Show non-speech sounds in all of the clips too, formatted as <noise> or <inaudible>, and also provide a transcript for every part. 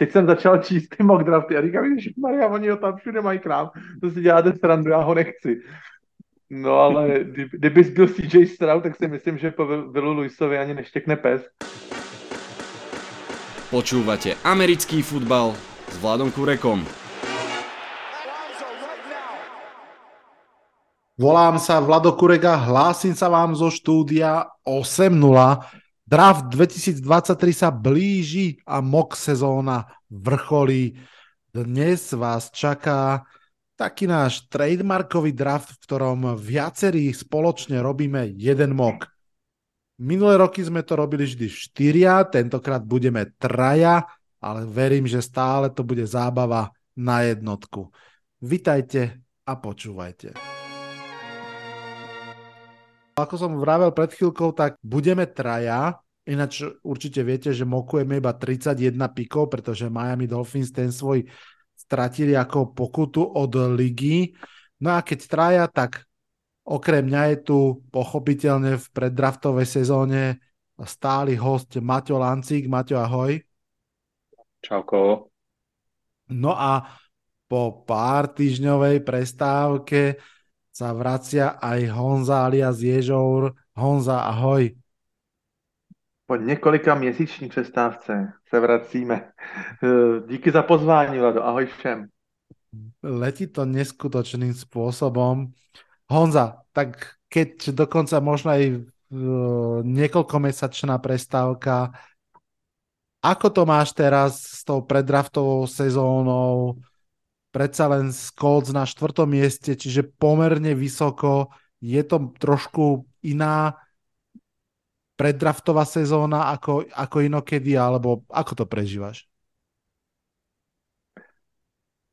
teď jsem začal číst ty mock drafty a říkám, že Maria, oni ho tam všude mají krám, to si děláte srandu, já ho nechci. No ale kdybys byl CJ Stroud, tak si myslím, že po Willu Luisovi ani neštěkne pes. Počúvate americký futbal s Vladom Kurekom. Volám sa Vlado Kurega, hlásim sa vám zo štúdia 8.0. Draft 2023 sa blíži a mock sezóna vrcholí. Dnes vás čaká taký náš trademarkový draft, v ktorom viacerí spoločne robíme jeden mock. Minulé roky sme to robili vždy štyria, tentokrát budeme traja, ale verím, že stále to bude zábava na jednotku. Vitajte a počúvajte. Ako som vravel pred chvíľkou, tak budeme traja, Ináč určite viete, že mokujeme iba 31 pikov, pretože Miami Dolphins ten svoj stratili ako pokutu od ligy. No a keď traja, tak okrem mňa je tu pochopiteľne v preddraftovej sezóne stály host Maťo Lancík. Maťo, ahoj. Čauko. No a po pár týždňovej prestávke sa vracia aj Honza alias Ježour. Honza, ahoj. Po několika měsíční přestávce se vracíme. Díky za pozvání, Lado. Ahoj všem. Letí to neskutočným spôsobom. Honza, tak keď dokonca možno aj niekoľkomesačná prestávka, ako to máš teraz s tou predraftovou sezónou? predsa len Colts na štvrtom mieste, čiže pomerne vysoko. Je to trošku iná preddraftová sezóna ako, ako inokedy, alebo ako to prežíváš?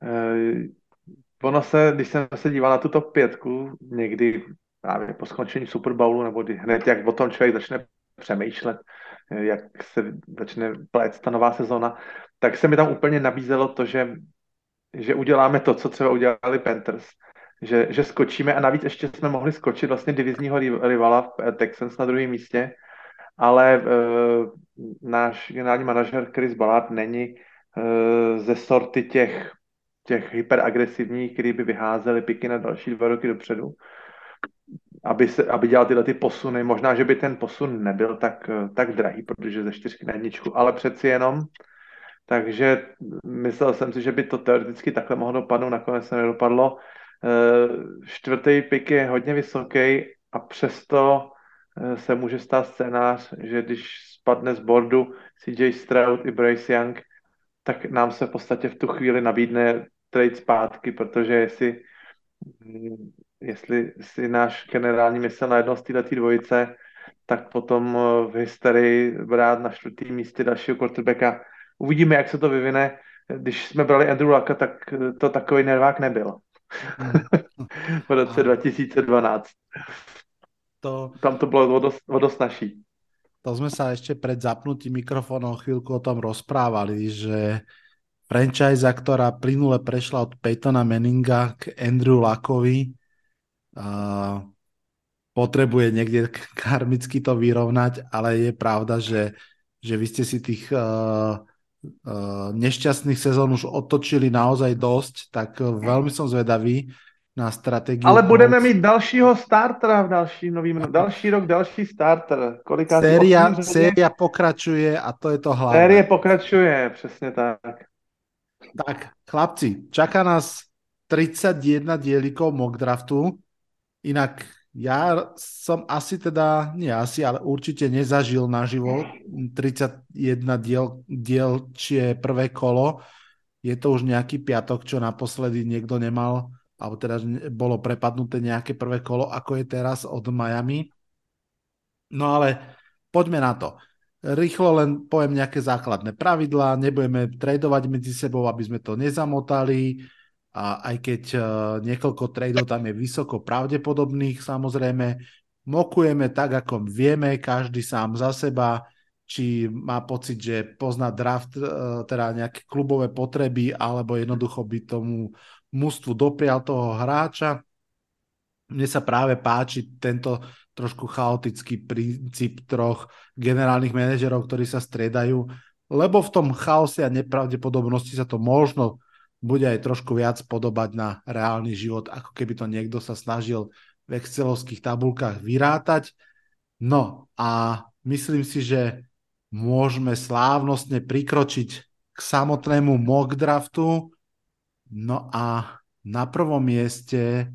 Uh, ono se, když jsem se díval na tuto pětku, někdy právě po skončení Super Bowlu, nebo kdy, hned jak o tom člověk začne přemýšlet, eh, jak se začne plést ta nová sezóna, tak se mi tam úplně nabízelo to, že že uděláme to, co třeba udělali Panthers, že, že skočíme a navíc ještě jsme mohli skočit vlastně divizního rivala v Texans na druhém místě, ale uh, náš generální manažer Chris Ballard není uh, ze sorty těch, těch hyperagresivních, který by vyházeli piky na další dva roky dopředu, aby, se, aby dělal tyhle ty posuny. Možná, že by ten posun nebyl tak, tak drahý, protože ze čtyřky na jedničku, ale přeci jenom takže myslel jsem si, že by to teoreticky takhle mohlo dopadnout, nakonec se nedopadlo. Eh, čtvrtý pik je hodně vysoký a přesto se může stát scénář, že když spadne z bordu CJ Stroud i Bryce Young, tak nám se v podstatě v tu chvíli nabídne trade zpátky, protože jestli, hm, jestli si náš generální myslel na jedno z této dvojice, tak potom eh, v hysterii brát na čtvrtém místě dalšího quarterbacka uvidíme, jak se to vyvine. Když jsme brali Andrew Lucka, tak to takový nervák nebyl. <laughs> v roce 2012. To... Tam to bylo o dost naší. To sme sa ešte pred zapnutím mikrofónom chvíľku o tom rozprávali, že franchise, ktorá plynule prešla od Peytona Manninga k Andrew Luckovi, uh, potrebuje niekde karmicky to vyrovnať, ale je pravda, že, že vy ste si tých uh, uh, nešťastných sezón už otočili naozaj dosť, tak veľmi som zvedavý na strategii. Ale budeme mít dalšího startera v další novým, další rok další starter. Koliká séria, séria pokračuje a to je to hlavné. Série pokračuje, přesně tak. Tak, chlapci, čaká nás 31 dielikov mock draftu. Inak ja som asi teda, nie asi, ale určite nezažil naživo 31 diel, dielčie prvé kolo. Je to už nejaký piatok, čo naposledy niekto nemal, alebo teda bolo prepadnuté nejaké prvé kolo, ako je teraz od Miami. No ale poďme na to. Rýchlo len poviem nejaké základné pravidlá, nebudeme tradovať medzi sebou, aby sme to nezamotali a aj keď uh, niekoľko tradeov tam je vysoko pravdepodobných, samozrejme, mokujeme tak, ako vieme, každý sám za seba, či má pocit, že pozná draft, uh, teda nejaké klubové potreby, alebo jednoducho by tomu mústvu doprial toho hráča. Mne sa práve páči tento trošku chaotický princíp troch generálnych manažerov, ktorí sa striedajú, lebo v tom chaose a nepravdepodobnosti sa to možno bude aj trošku viac podobať na reálny život, ako keby to niekto sa snažil v excelovských tabulkách vyrátať. No a myslím si, že môžeme slávnostne prikročiť k samotnému mock draftu. No a na prvom mieste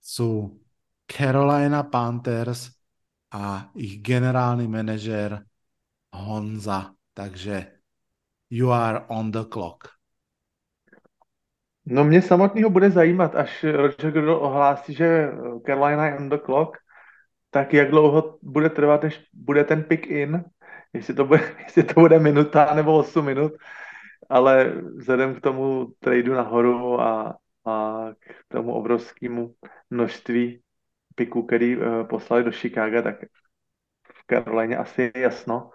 sú Carolina Panthers a ich generálny manažér Honza. Takže you are on the clock. No mě samotného bude zajímat, až Roger Goodell ohlásí, že Carolina je on the clock, tak jak dlouho bude trvat, než bude ten pick in, jestli to bude, <laughs> jestli to bude minuta nebo 8 minut, ale vzhledem k tomu tradu nahoru a, a k tomu obrovskému množství piků, který uh, poslali do Chicaga, tak v Karolajně asi je jasno.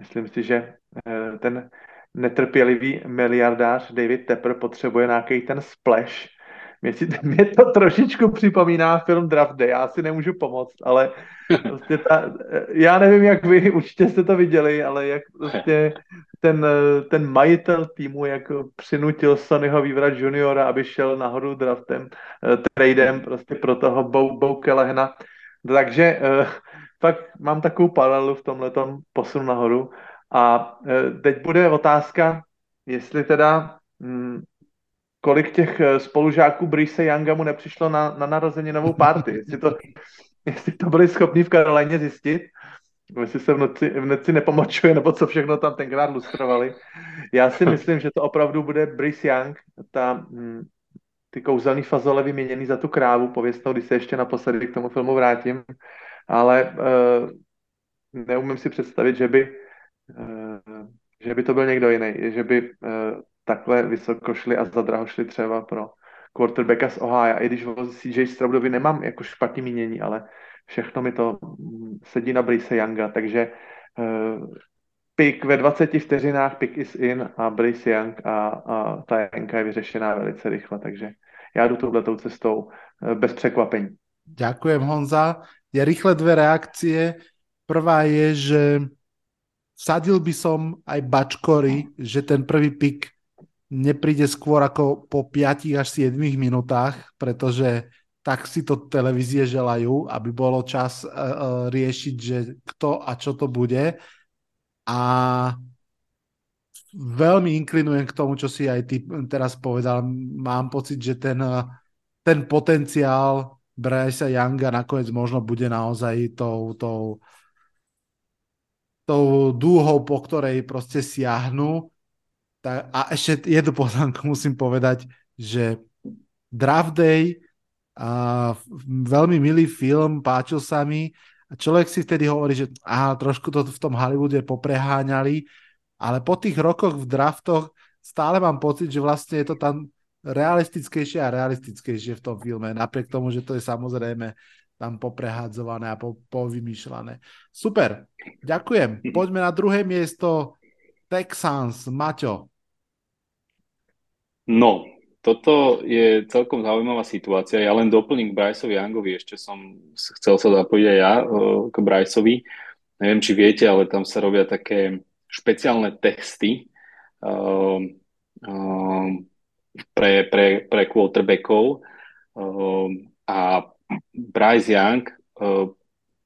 Myslím si, že uh, ten netrpělivý miliardář David Tepper potřebuje nějaký ten splash. Mě, si, mě to trošičku připomíná film Draft Day, já si nemůžu pomoct, ale <laughs> prostě ta, já nevím, jak vy, určitě jste to viděli, ale jak prostě ten, ten majitel týmu, jak přinutil Sonnyho Weavera juniora, aby šel nahoru draftem, uh, tradem prostě pro toho Bo, Bo Kelehna. Takže uh, fakt mám takovou paralelu v tomhle posunu nahoru. A uh, teď bude otázka, jestli teda hm, kolik těch spolužáků Brise Younga mu nepřišlo na, na narozeninovou party. Jestli to, <laughs> jestli to byli schopni v Karolajně zjistit, jestli se v noci, v noci nepomočuje, nebo co všechno tam tenkrát lustrovali. Já si <laughs> myslím, že to opravdu bude Brice Young, ta, hm, ty kouzelný fazole vyměněný za tu krávu, pověstnou, když se ještě naposledy k tomu filmu vrátím, ale uh, neumím si představit, že by, uh, že by to byl někdo jiný, že by uh, takhle vysoko šli a zadraho šli třeba pro quarterbacka z Ohio. I když o CJ Stroudovi nemám jako špatný mínění, ale všechno mi to mm, sedí na Brice Younga, takže uh, pick ve 20 vteřinách, pick is in a Brice Young a, a ta Janka je vyřešená velice rychle, takže já jdu touhletou cestou uh, bez překvapení. Ďakujem Honza. Je rýchle dve reakcie. Prvá je, že sadil by som aj bačkory, že ten prvý pick nepríde skôr ako po 5 až 7 minútach, pretože tak si to televízie želajú, aby bolo čas uh, riešiť, že kto a čo to bude. A veľmi inklinujem k tomu, čo si aj ty teraz povedal. Mám pocit, že ten, ten potenciál Bryce Younga nakoniec možno bude naozaj tou, tou, tou dúhou, po ktorej proste siahnu. Tak, a ešte jednu poznámku <laughs> musím povedať, že Draft Day a veľmi milý film, páčil sa mi. A človek si vtedy hovorí, že aha, trošku to v tom Hollywoode popreháňali, ale po tých rokoch v draftoch stále mám pocit, že vlastne je to tam realistickejšie a realistickejšie v tom filme, napriek tomu, že to je samozrejme tam poprehádzované a po, povymýšľané. Super, ďakujem. <laughs> Poďme na druhé miesto. Texans, Maťo. No, toto je celkom zaujímavá situácia. Ja len doplním k Bryceovi Youngovi, ešte som chcel sa zapojiť aj ja k Bryceovi. Neviem, či viete, ale tam sa robia také špeciálne testy uh, uh, pre, pre, pre quarterbackov uh, a Bryce Young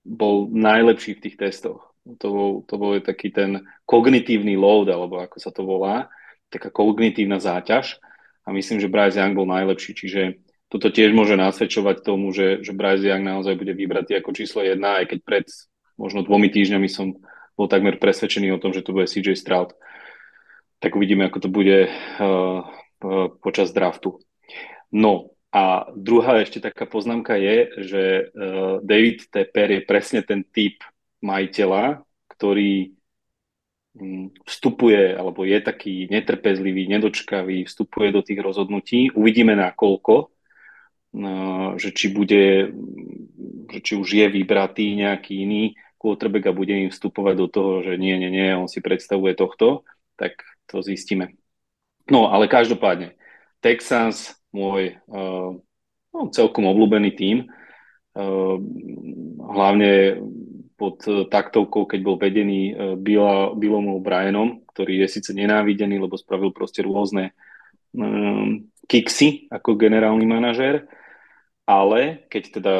bol najlepší v tých testoch. To bol, to bol taký ten kognitívny load, alebo ako sa to volá, taká kognitívna záťaž a myslím, že Bryce Young bol najlepší, čiže toto tiež môže nasvedčovať tomu, že, že Bryce Young naozaj bude vybratý ako číslo jedna, aj keď pred možno dvomi týždňami som bol takmer presvedčený o tom, že to bude CJ Stroud. Tak uvidíme, ako to bude uh, uh, počas draftu. No a druhá ešte taká poznámka je, že uh, David Tepper je presne ten typ majiteľa, ktorý vstupuje alebo je taký netrpezlivý, nedočkavý, vstupuje do tých rozhodnutí. Uvidíme na koľko, no, že či bude, že či už je vybratý nejaký iný quarterback a bude im vstupovať do toho, že nie, nie, nie, on si predstavuje tohto, tak to zistíme. No, ale každopádne, Texans, môj uh, no, celkom obľúbený tím, uh, hlavne pod e, taktovkou, keď bol vedený e, Billom O'Brienom, ktorý je síce nenávidený, lebo spravil proste rôzne um, kiksy ako generálny manažér, ale keď teda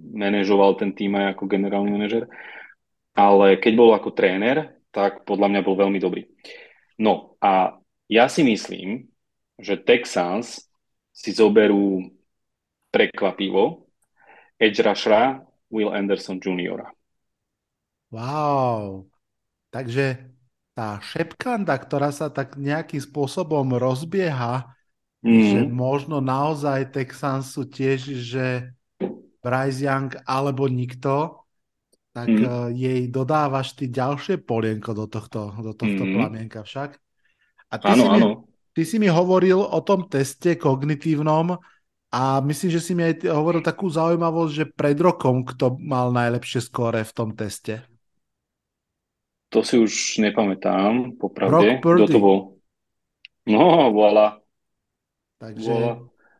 manažoval ten tým aj ako generálny manažer, ale keď bol ako tréner, tak podľa mňa bol veľmi dobrý. No a ja si myslím, že Texans si zoberú prekvapivo edge rushera Will Anderson Jr. Wow. Takže tá šepkanda, ktorá sa tak nejakým spôsobom rozbieha, mm. že možno naozaj Texans sú tiež, že Bryce Young alebo nikto, tak mm. jej dodávaš ty ďalšie polienko do tohto, do tohto mm. plamienka však. A ty, ano, si mi, ty si mi hovoril o tom teste kognitívnom a myslím, že si mi aj hovoril takú zaujímavosť, že pred rokom kto mal najlepšie skóre v tom teste. To si už nepamätám, popravde. Kto to bol? No, voilà. Takže, voilà.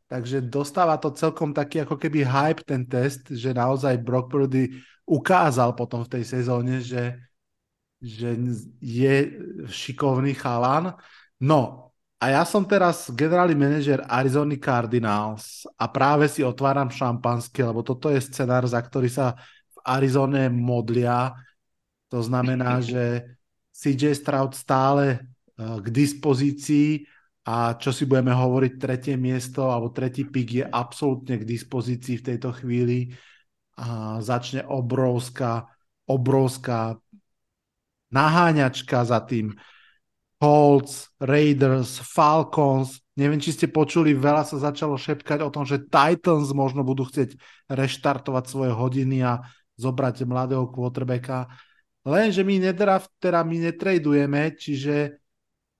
takže dostáva to celkom taký ako keby hype ten test, že naozaj Brock Purdy ukázal potom v tej sezóne, že, že je šikovný chalan. No a ja som teraz generálny manažer Arizona Cardinals a práve si otváram šampanské, lebo toto je scenár, za ktorý sa v Arizone modlia. To znamená, <laughs> že CJ Stroud stále e, k dispozícii a čo si budeme hovoriť, tretie miesto alebo tretí pik je absolútne k dispozícii v tejto chvíli a začne obrovská, obrovská naháňačka za tým. Colts, Raiders, Falcons, neviem, či ste počuli, veľa sa začalo šepkať o tom, že Titans možno budú chcieť reštartovať svoje hodiny a zobrať mladého quarterbacka. Lenže my nedraft, teda my netradujeme, čiže,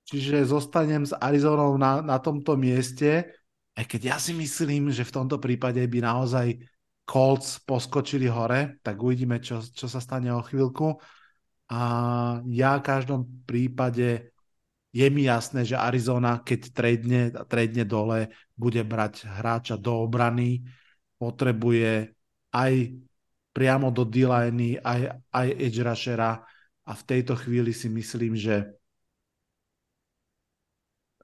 čiže zostanem s Arizonou na, na tomto mieste, aj keď ja si myslím, že v tomto prípade by naozaj Colts poskočili hore, tak uvidíme, čo, čo sa stane o chvíľku. A ja v každom prípade je mi jasné, že Arizona, keď tradne, tradne dole, bude brať hráča do obrany, potrebuje aj priamo do d aj, aj edge rushera. A v tejto chvíli si myslím, že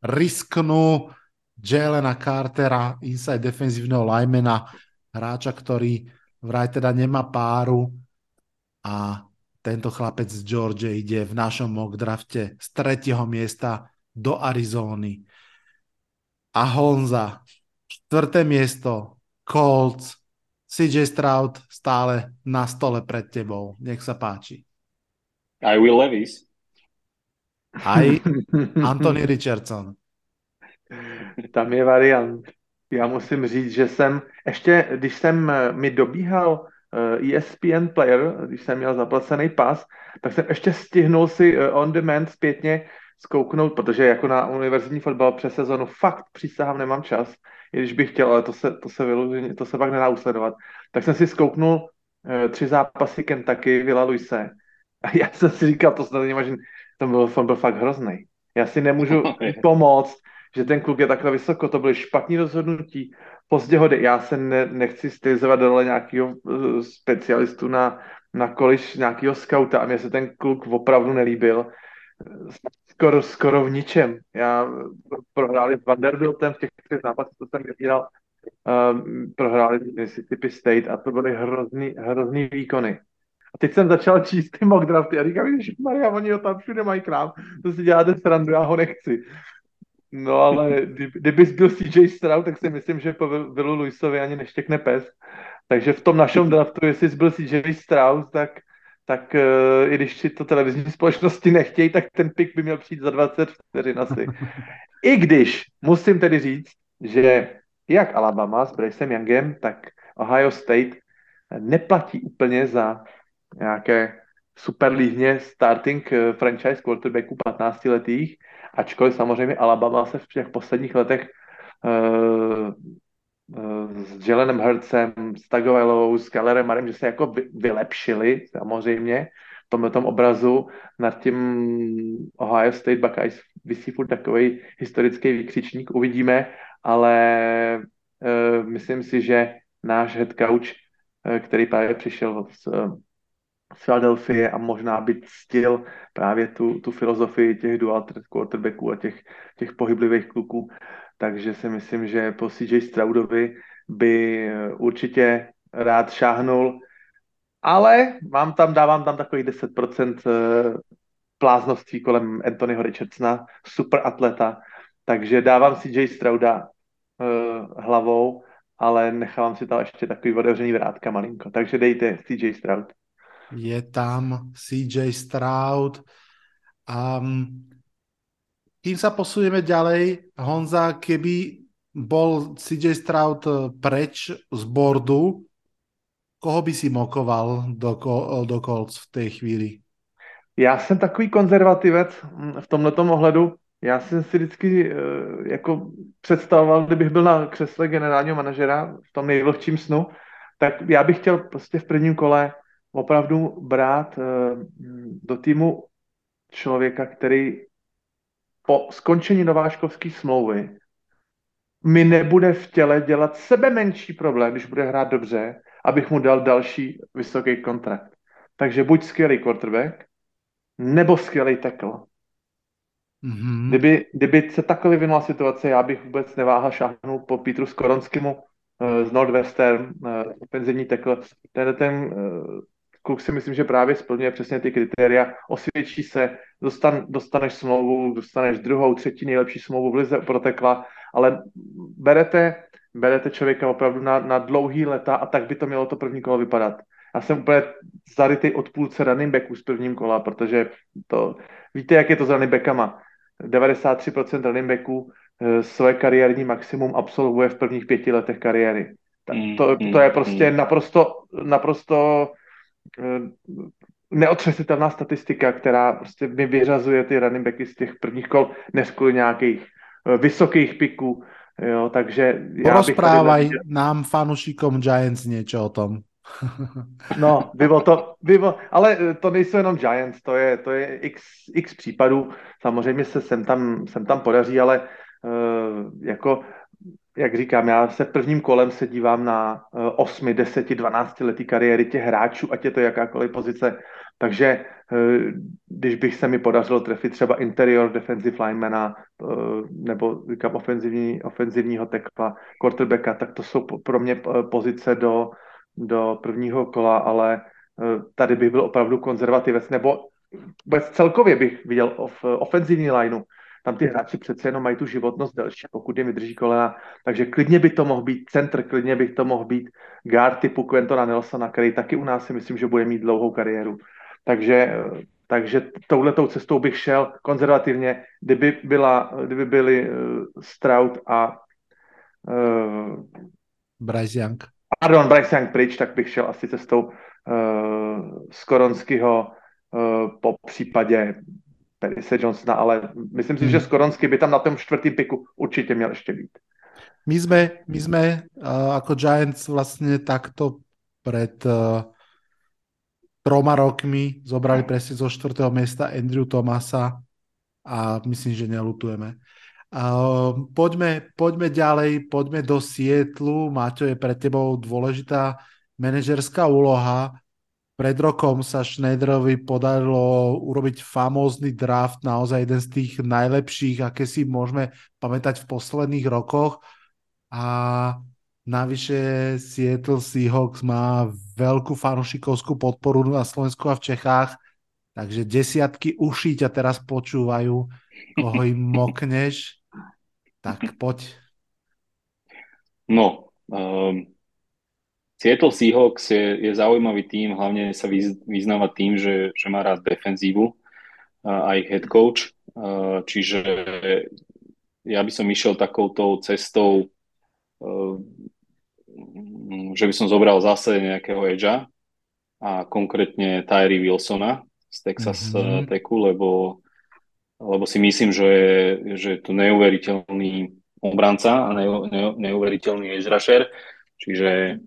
risknú Jelena Cartera, inside defenzívneho linemana, hráča, ktorý vraj teda nemá páru. A tento chlapec z George ide v našom mock drafte z tretieho miesta do Arizóny. A Honza, štvrté miesto, Colts, CJ Stroud stále na stole pred tebou. Nech sa páči. Aj Will Levis. Aj <laughs> Anthony Richardson. Tam je variant. Já musím říct, že jsem, ještě když jsem eh, mi dobíhal ESPN eh, e Player, když jsem měl zaplacený pas, tak jsem ještě stihnul si eh, on demand zpětně zkouknout, protože jako na univerzitní fotbal přes sezonu fakt přísahám nemám čas, i když bych chtěl, ale to se, to se, vyluži, to se pak nedá usledovat. Tak jsem si zkouknul tři zápasy Kentucky, Vila Luise. A já jsem si říkal, to snad nemážím, to byl, to byl fakt hrozný. Já si nemůžu <laughs> pomoct, že ten kluk je takhle vysoko, to byly špatný rozhodnutí, pozdě hody. Já se ne, nechci stylizovat dole nějakého uh, specialistu na, na koliš nějakého skauta a mně se ten kluk opravdu nelíbil. Skoro, skoro v ničem. Já prohráli s Vanderbiltem v těch třech zápasech, co jsem vybíral, um, prohráli Mississippi State a to byly hrozný, hrozný výkony. A teď jsem začal číst ty mock drafty a říkám, že Maria, oni ho tam všude mají krám, to si děláte srandu, já ho nechci. No ale kdybys byl CJ Stroud, tak si myslím, že po Willu Luisovi ani neštěkne pes. Takže v tom našem draftu, jestli jsi byl CJ Stroud, tak, tak uh, i když si to televizní <laughs> společnosti nechtějí, tak ten pik by měl přijít za 20 vteřin asi. I když musím tedy říct, že jak Alabama s Bracem Youngem, tak Ohio State neplatí úplně za nějaké superlíhně starting eh, franchise quarterbacku 15 letých, ačkoliv samozřejmě Alabama se v těch posledních letech uh, s Jelenem Hurtsem, s Tagovelou, s Kellerem Marem, že se jako vylepšili samozřejmě v tomhle tom obrazu nad tím Ohio State Buckeyes vysí furt takový historický výkřičník, uvidíme, ale uh, myslím si, že náš head coach, který právě přišel z z Philadelphia a možná by ctil právě tu, tu filozofii těch dual quarterbacků a těch, těch pohyblivých kluků. Takže si myslím, že po CJ Stroudovi by určitě rád šáhnul, ale mám tam, dávám tam takových 10% eh, pláznoství kolem Anthonyho Richardsona, super atleta, takže dávám CJ Strouda uh, hlavou, ale nechávám si tam ještě takový otevřený vrátka malinko. Takže dejte CJ Stroud. Je tam CJ Stroud. Um, kým sa posunieme ďalej, Honza, keby bol CJ Stroud preč z bordu, koho by si mokoval do, do Colts v té chvíli? Já jsem takový konzervativec v tomto ohledu. Já jsem si vždycky uh, jako představoval, kdybych byl na křesle generálního manažera v tom nejvlhčím snu, tak já bych chtěl prostě v prvním kole opravdu brát uh, do týmu člověka, který po skončení nováškovské smlouvy mi nebude v těle dělat sebe menší problém, když bude hrát dobře, abych mu dal další vysoký kontrakt. Takže buď skvělý quarterback, nebo skvělý tackle. Mm-hmm. Kdyby, kdyby se takhle vyvinula situace, já bych vůbec neváhal šáhnout po Petru Skoronskému uh, z Northwestern, ofenzivní tackle. Ten, ten uh, kluk si myslím, že právě splňuje přesně ty kritéria, osvědčí se, dostan, dostaneš smlouvu, dostaneš druhou, třetí nejlepší smlouvu v lize protekla, ale berete, berete člověka opravdu na, na dlouhý leta a tak by to mělo to první kolo vypadat. Já jsem úplně zarytý od půlce running backů z prvním kola, protože to, víte, jak je to s running backama. 93% running backů eh, své kariérní maximum absolvuje v prvních pěti letech kariéry. Tak to, mm, to je mm, prostě mm. naprosto, naprosto neotřesitelná statistika, která prostě mi vyřazuje ty running backy z těch prvních kol, než kvůli nějakých eh, vysokých piků. Jo, takže Porozprávaj bych tady... nám, fanušikom Giants, něco o tom. <laughs> No, bylo to, bylo, ale to nejsou jenom Giants, to je, to je x, x případů. Samozřejmě se sem tam, sem tam podaří, ale uh, jako, jak říkám, já se prvním kolem se dívám na uh, 8, 10, 12 letý kariéry těch hráčů, ať je to jakákoliv pozice. Takže uh, když bych se mi podařilo trefit třeba interior defensive linemana uh, nebo říkám ofenzivní, ofenzivního tekla, quarterbacka, tak to jsou pro mě pozice do do prvního kola, ale eh, tady bych byl opravdu konzervativec, nebo vůbec celkově bych viděl of, ofenzivní lineu. Tam ty hráči přece jenom mají tu životnost delší, pokud jim vydrží kolena. Takže klidně by to mohl být centr, klidně by to mohl být guard typu Quentona Nelsona, který taky u nás si myslím, že bude mít dlouhou kariéru. Takže, eh, takže touhletou cestou bych šel konzervativně, kdyby, byla, kdyby byli uh, Stroud a uh, Bryce Young pardon, Bryce Young pryč, tak bych šel asi cestou uh, Skoronského uh, po případě Perise Johnsona, ale myslím si, hmm. že Skoronsky by tam na tom čtvrtém piku určitě měl ještě být. My jsme, my jsme uh, jako Giants vlastně takto před uh, troma rokmi zobrali presne zo čtvrtého miesta Andrew Tomasa a myslím, že nelutujeme. Uh, poďme, poďme ďalej, poďme do Sietlu. Maťo, je pre tebou dôležitá manažerská úloha. Pred rokom sa Schneiderovi podarilo urobiť famózny draft, naozaj jeden z tých najlepších, aké si môžeme pamätať v posledných rokoch. A navyše Seattle Seahawks má veľkú fanušikovskú podporu na Slovensku a v Čechách, takže desiatky uší ťa teraz počúvajú koho im mokneš, tak poď. No, um, Seattle Seahawks je, je zaujímavý tým, hlavne sa vyznáva tým, že, že má rád defenzívu aj head coach, čiže ja by som išiel takouto cestou, uh, že by som zobral zase nejakého edgea a konkrétne Tyree Wilsona z Texas mm-hmm. Techu, lebo lebo si myslím, že je, že je to neuveriteľný obranca a ne, ne, neuveriteľný edge rusher, čiže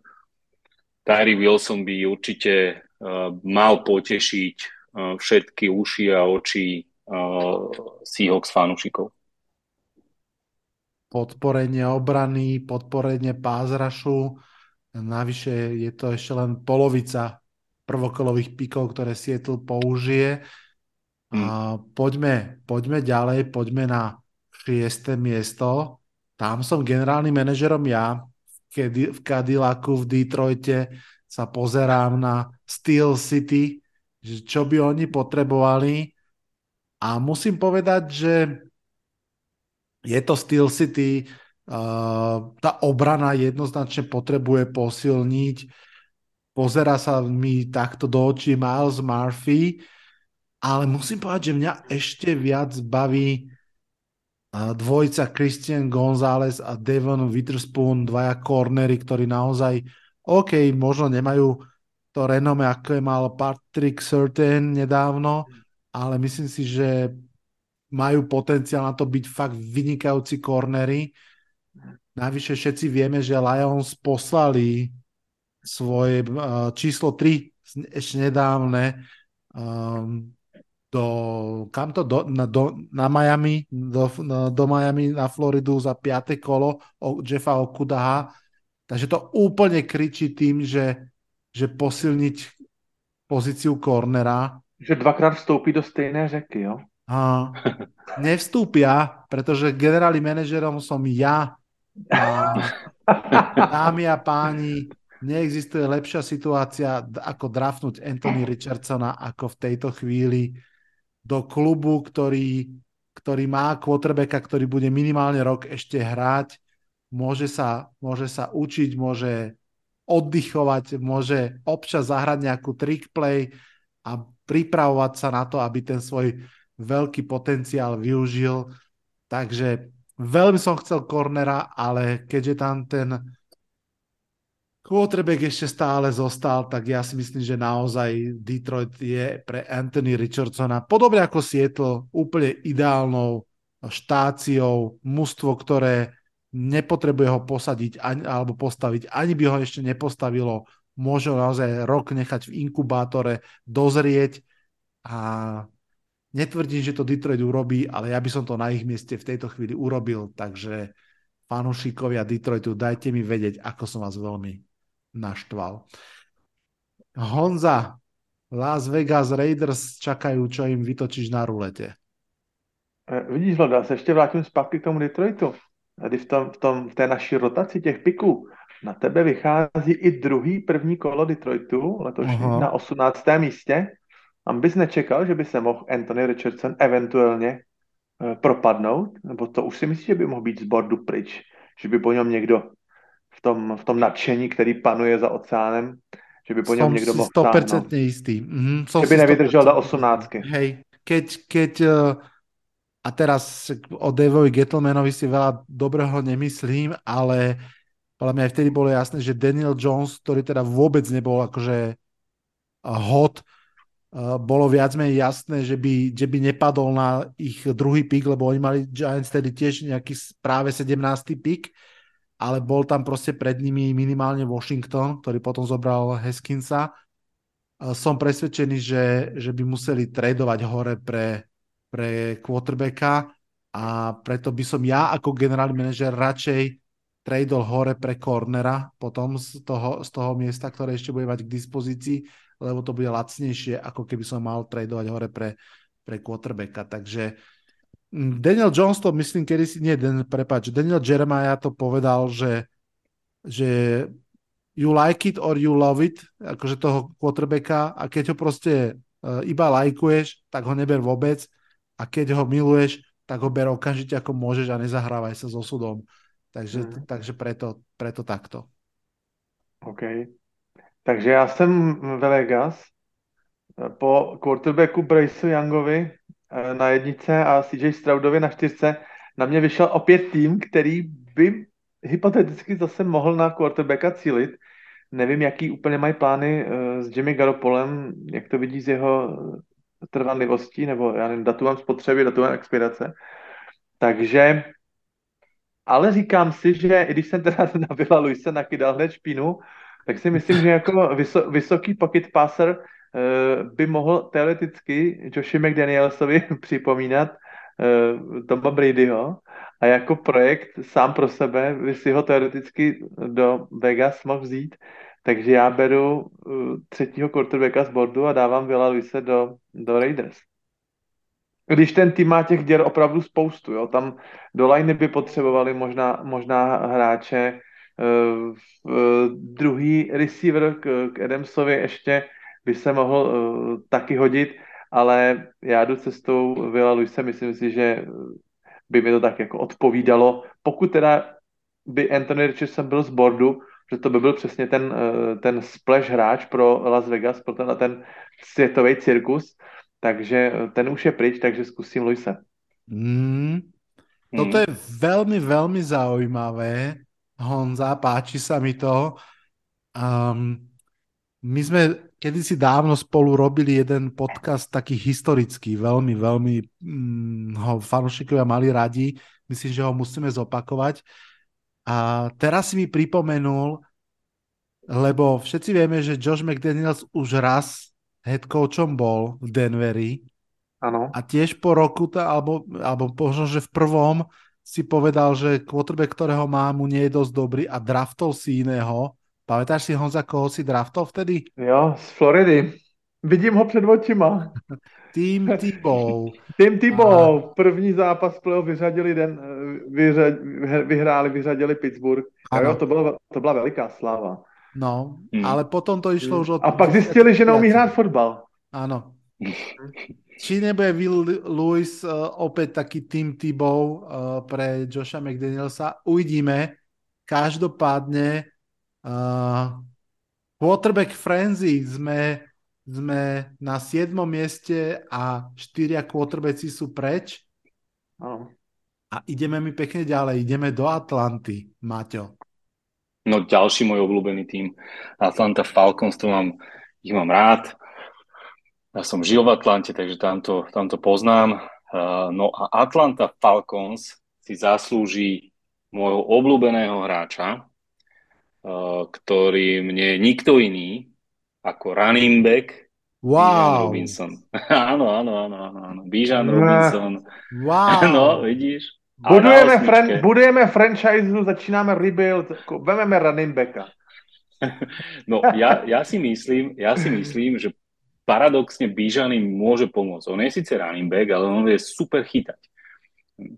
Tyree Wilson by určite uh, mal potešiť uh, všetky uši a oči uh, Seahawks fanúšikov. Podporenie obrany, podporenie pázrašu, navyše je to ešte len polovica prvokolových pikov, ktoré Seattle použije. A poďme, poďme ďalej, poďme na šiesté miesto. Tam som generálnym manažerom ja v Cadillacu v Detroite sa pozerám na Steel City, že čo by oni potrebovali. A musím povedať, že je to Steel City, uh, tá obrana jednoznačne potrebuje posilniť. Pozera sa mi takto do očí Miles Murphy, ale musím povedať, že mňa ešte viac baví dvojica Christian González a Devon Witherspoon, dvaja cornery, ktorí naozaj OK, možno nemajú to renome, ako je mal Patrick Certain nedávno, ale myslím si, že majú potenciál na to byť fakt vynikajúci kornery. Navyše všetci vieme, že Lions poslali svoje uh, číslo 3 ešte nedávne um, do, kam to, do, na, do, na Miami, do, na, do Miami na Floridu za 5. kolo o Jeffa Okudaha Takže to úplne kričí tým, že, že posilniť pozíciu kornera. Že dvakrát vstoupí do stejné řeky, jo? A nevstúpia, pretože generálnym manažerom som ja. A dámy a páni, neexistuje lepšia situácia, ako drafnúť Anthony Richardsona ako v tejto chvíli do klubu, ktorý, ktorý má quarterbacka, ktorý bude minimálne rok ešte hrať môže sa, môže sa učiť, môže oddychovať, môže občas zahrať nejakú trick play a pripravovať sa na to, aby ten svoj veľký potenciál využil. Takže veľmi som chcel cornera, ale keďže tam ten quarterback ešte stále zostal, tak ja si myslím, že naozaj Detroit je pre Anthony Richardsona, podobne ako Seattle, úplne ideálnou štáciou, mužstvo, ktoré nepotrebuje ho posadiť ani, alebo postaviť, ani by ho ešte nepostavilo, môže naozaj rok nechať v inkubátore, dozrieť. A netvrdím, že to Detroit urobí, ale ja by som to na ich mieste v tejto chvíli urobil, takže fanúšikovia Detroitu, dajte mi vedieť, ako som vás veľmi naštval. Honza, Las Vegas Raiders čakajú, čo im vytočíš na rulete. E, vidíš, Vlada, se ještě vrátím zpátky k tomu Detroitu tady v, tom, v, tom, v té naší rotaci těch piků na tebe vychází i druhý první kolo Detroitu letošní Aha. na 18. místě. A bys nečekal, že by se mohl Anthony Richardson eventuálně uh, propadnout? Nebo to už si myslíš, že by mohl být z bordu pryč? Že by po něm někdo v tom, v tom nadšení, který panuje za oceánem, že by po něm někdo mohl 100% istý. Mm, som že by nevydržel do 18. Hej, keď, keď uh a teraz o Davovi Gettlemanovi si veľa dobrého nemyslím, ale podľa mňa aj vtedy bolo jasné, že Daniel Jones, ktorý teda vôbec nebol akože hot, bolo viac menej jasné, že by, že by nepadol na ich druhý pik, lebo oni mali Giants tedy tiež nejaký práve 17. pik, ale bol tam proste pred nimi minimálne Washington, ktorý potom zobral Heskinsa. Som presvedčený, že, že by museli tradovať hore pre, pre quarterbacka a preto by som ja ako generálny manažer radšej tradol hore pre cornera potom z toho, z toho miesta, ktoré ešte bude mať k dispozícii, lebo to bude lacnejšie, ako keby som mal tradovať hore pre, pre quarterbacka. Takže mm, Daniel Jones to myslím, kedy si, nie, Den, prepáč, Daniel Jeremiah to povedal, že, že you like it or you love it, akože toho quarterbacka a keď ho proste uh, iba lajkuješ, tak ho neber vôbec a keď ho miluješ, tak ho ber okamžite ako môžeš a nezahrávaj sa so sudom. Takže, mm. takže preto, preto takto. OK. Takže já jsem ve Vegas po quarterbacku Bryce Youngovi eh, na jednice a CJ Stroudovi na čtyřce na mě vyšel opět tým, který by hypoteticky zase mohl na quarterbacka cílit. Nevím, jaký úplně mají plány eh, s Jimmy Garoppolem, jak to vidí z jeho trvanlivostí, nebo já nevím, datumem spotřeby, datumem expirace. Takže, ale říkám si, že i když jsem teda <laughs> na Vila Luise nakydal hned špínu, tak si myslím, že jako vyso, vysoký pocket passer by mohl teoreticky Joshi McDanielsovi <laughs> připomínat uh, Toma Bradyho a jako projekt sám pro sebe by si ho teoreticky do Vegas mohl vzít. takže já beru uh, třetího quarterbacka z bordu a dávám Vila Luise do, do Raiders. Když ten tým má těch děr opravdu spoustu, jo, tam do liney by potřebovali možná, možná hráče, uh, uh, druhý receiver k, k Adamsovi ještě by se mohl uh, taky hodit, ale já jdu cestou Vila Luise, myslím si, že by mi to tak jako odpovídalo. Pokud teda by Anthony Richardson byl z bordu, že to by byl přesně ten, eh, ten splash hráč pro Las Vegas, pro tenhle ten světový cirkus, takže ten už je pryč, takže zkusím Luise. Mm. Toto je veľmi, veľmi zaujímavé. Honza, páči sa mi to. Um, my sme kedysi dávno spolu robili jeden podcast taký historický, veľmi, veľmi mm, ho fanúšikovia mali radi. Myslím, že ho musíme zopakovať. A teraz si mi pripomenul, lebo všetci vieme, že Josh McDaniels už raz head coachom bol v Denveri. Ano. A tiež po roku, alebo, alebo možno, že v prvom si povedal, že quarterback, ktorého má, mu nie je dosť dobrý a draftol si iného Pamätáš si Honza, koho si draftol vtedy? Jo, z Floridy. Vidím ho před očima. <laughs> Tým Tebow. Tým Tebow. A... První zápas playoff vyřadili den, vyřad, vyhráli, vyřadili Pittsburgh. A jo, to, bylo, to byla veliká sláva. No, hmm. ale potom to išlo hmm. už od... A pak zistili, že neumí hrát fotbal. Áno. <laughs> Či nebude Will Lewis uh, opäť taký tým Tebow uh, pre Josha McDanielsa, uvidíme. Každopádne Uh, quarterback frenzy sme, sme na 7. mieste a 4 quarterbacki sú preč. Oh. A ideme mi pekne ďalej, ideme do Atlanty, Maťo. No ďalší môj obľúbený tým, Atlanta Falcons, to mám, ich mám rád. Ja som žil v Atlante, takže tam to, tam to poznám. Uh, no a Atlanta Falcons si zaslúži môjho obľúbeného hráča, ktorý mne nikto iný ako running back wow. Robinson. <laughs> áno, áno, áno, áno, áno. Bijan Robinson. Wow. <laughs> no, vidíš. Budujeme, fran budujeme franchise, začínáme rebuild, vememe running backa. <laughs> no, ja, ja, si myslím, ja si myslím, že paradoxne Bijan im môže pomôcť. On je síce running back, ale on vie super chytať.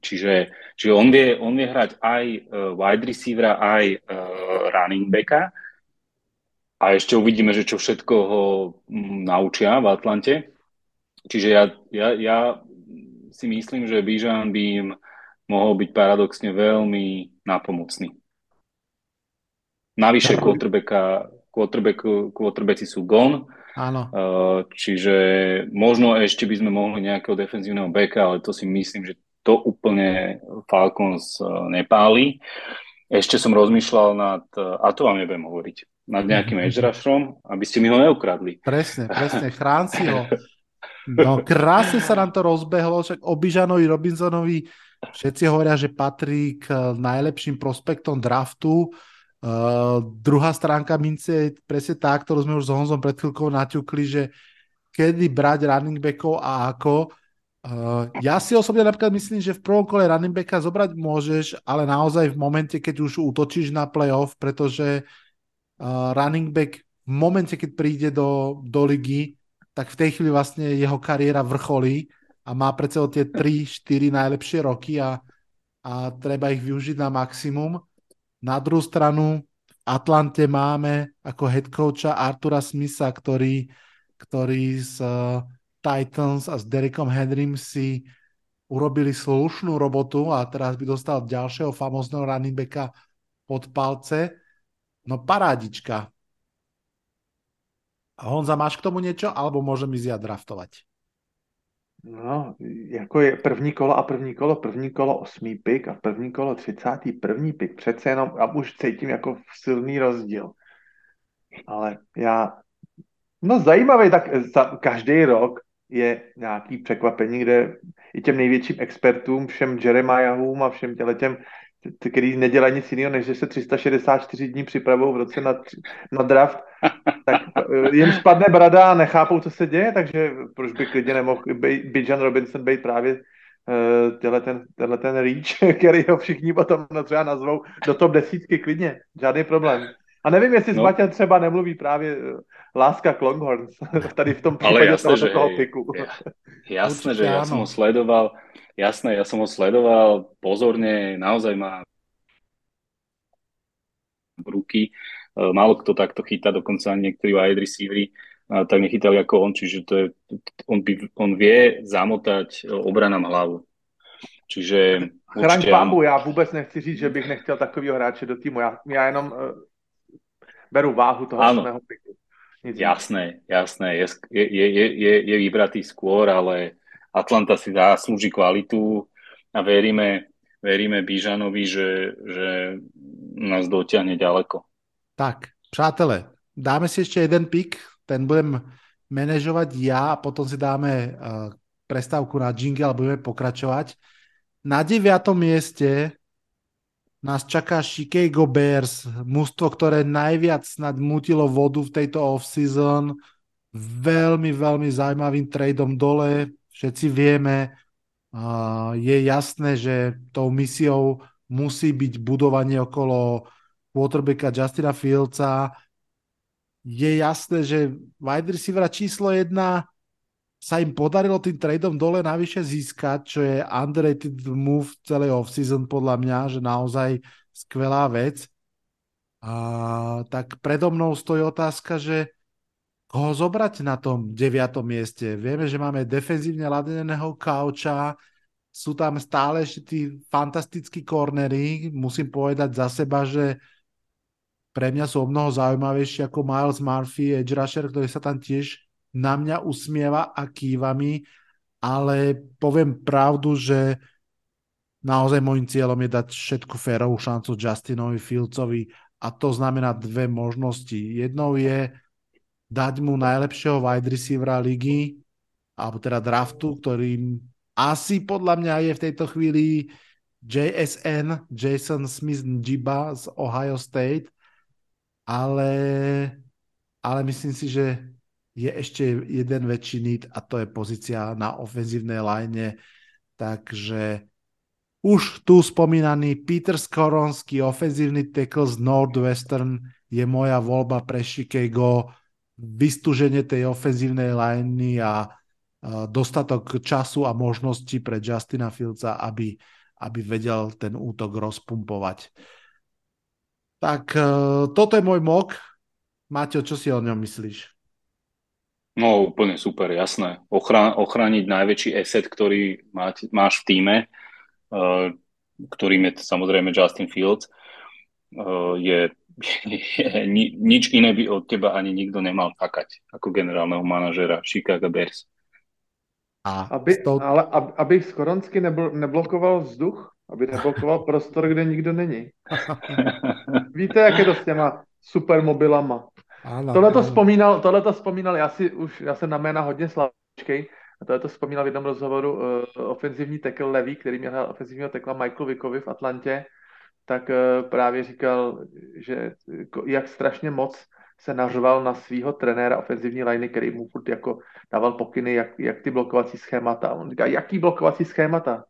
Čiže, čiže on, vie, on vie hrať aj uh, wide receivera, aj uh, running backa. A ešte uvidíme, že čo všetko ho naučia v Atlante. Čiže ja, ja, ja si myslím, že Bijan by im mohol byť paradoxne veľmi napomocný. Navyše quarterbacka, quarterback, quarterbacki sú gone, Áno. Uh, čiže možno ešte by sme mohli nejakého defenzívneho backa, ale to si myslím, že to úplne Falcons e, nepáli. Ešte som rozmýšľal nad, e, a to vám nebudem hovoriť, nad nejakým edge rusherom, aby ste mi ho neukradli. Presne, presne, <laughs> chrán si ho. No krásne sa nám to rozbehlo, však Obižanovi Robinsonovi všetci hovoria, že patrí k najlepším prospektom draftu. Uh, druhá stránka mince je presne tá, ktorú sme už s Honzom pred chvíľkou naťukli, že kedy brať running backov a ako. Uh, ja si osobne napríklad myslím, že v prvom kole running backa zobrať môžeš, ale naozaj v momente, keď už útočíš na playoff, pretože uh, running back v momente, keď príde do, do ligy, tak v tej chvíli vlastne jeho kariéra vrcholí a má pred sebou tie 3-4 najlepšie roky a, a treba ich využiť na maximum. Na druhú stranu v Atlante máme ako head coacha Artura Smitha, ktorý, ktorý z uh, Titans a s Derekom Henrym si urobili slušnú robotu a teraz by dostal ďalšieho famózneho running backa pod palce. No parádička. Honza, máš k tomu niečo? Alebo môžem ísť ja draftovať? No, jako je první kolo a první kolo, první kolo osmý pik a první kolo třicátý první pik. Přece jenom, a už cítím jako silný rozdíl. Ale já, no zajímavý, tak za, každý rok je nějaký překvapení, kde i těm největším expertům, všem Jeremiahům a všem těm, který nedělají nic jiného, než že se 364 dní připravují v roce na, na draft, tak eh, jim spadne brada a nechápou, co se děje, takže proč by klidně nemohl Bijan Robinson být právě uh, tenhle ten, tenhle ten reach, <laughs> který ho všichni potom třeba nazvou do top desítky klidně, žádný problém. A nevím, jestli No. Maťem třeba nemluví právě eh, láska k Longhorns, <laughs> tady v tom Ale případě jasné, tohoto že toho piku. ja- jasné, Určite že ja áno. som ho sledoval, jasné, ja som ho sledoval pozorne, naozaj má ruky, E, málo kto takto chytá, dokonca ani niektorí wide receivery e, tak nechytali ako on, čiže to je, on, by, on vie zamotať e, obranám hlavu. Čiže Chraň áno. já vůbec nechci říct, že bych nechtěl takového hráče do týmu. Já, já jenom uh, beru váhu toho samého piku. Jasné, jasné, je, je, je, je, je vybratý skôr, ale Atlanta si zaslúži kvalitu a veríme, veríme Bížanovi, že, že nás dotiahne ďaleko. Tak, přátelé, dáme si ešte jeden pik, ten budem manažovať ja a potom si dáme uh, prestávku na jingle a budeme pokračovať. Na deviatom mieste nás čaká Chicago Bears, mužstvo, ktoré najviac snad mutilo vodu v tejto off-season. Veľmi, veľmi zaujímavým tradeom dole. Všetci vieme, uh, je jasné, že tou misiou musí byť budovanie okolo quarterbacka Justina Fieldsa. Je jasné, že wide receivera číslo jedna sa im podarilo tým tradeom dole navyše získať, čo je underrated move celej offseason podľa mňa, že naozaj skvelá vec. A tak predo mnou stojí otázka, že koho zobrať na tom deviatom mieste. Vieme, že máme defenzívne ladeného kauča, sú tam stále ešte tí fantastickí kornery. Musím povedať za seba, že pre mňa sú o mnoho zaujímavejší ako Miles Murphy, edge rusher, ktorý sa tam tiež na mňa usmieva a kýva mi, ale poviem pravdu, že naozaj môjim cieľom je dať všetku férovú šancu Justinovi Fieldsovi a to znamená dve možnosti. Jednou je dať mu najlepšieho wide receivera ligy, alebo teda draftu, ktorým asi podľa mňa je v tejto chvíli JSN, Jason Smith Njiba z Ohio State, ale, ale myslím si, že je ešte jeden väčší need a to je pozícia na ofenzívnej line. Takže už tu spomínaný Peter Skoronský, ofenzívny tackle z Northwestern, je moja voľba pre Chicago. Vystúženie tej ofenzívnej liney a dostatok času a možností pre Justina Fieldsa, aby, aby vedel ten útok rozpumpovať. Tak toto je môj mok. Maťo, čo si o ňom myslíš? No úplne super, jasné. Ochra- ochrániť najväčší asset, ktorý máte, máš v týme, uh, ktorým je samozrejme Justin Fields, uh, je, je ni, nič iné by od teba ani nikto nemal čakať ako generálneho manažera Chicago Bears. A Aby, tou... ale ab, aby Skoronsky nebl, neblokoval vzduch, aby neblokoval prostor, kde nikdo není. <laughs> Víte, jak je to s těma supermobilama? Tohle to vzpomínal, tohle to vzpomínal, já si už, já jsem na jména hodně slabičkej, a tohle to vzpomínal v jednom rozhovoru uh, ofenzivní tackle Levy, který měl ofenzivního tackla Michael Vickovi v Atlantě, tak uh, právě říkal, že ko- jak strašně moc se nařval na svého trenéra ofenzivní liney, který mu furt jako dával pokyny, jak, jak ty blokovací schémata. On říká, jaký blokovací schémata?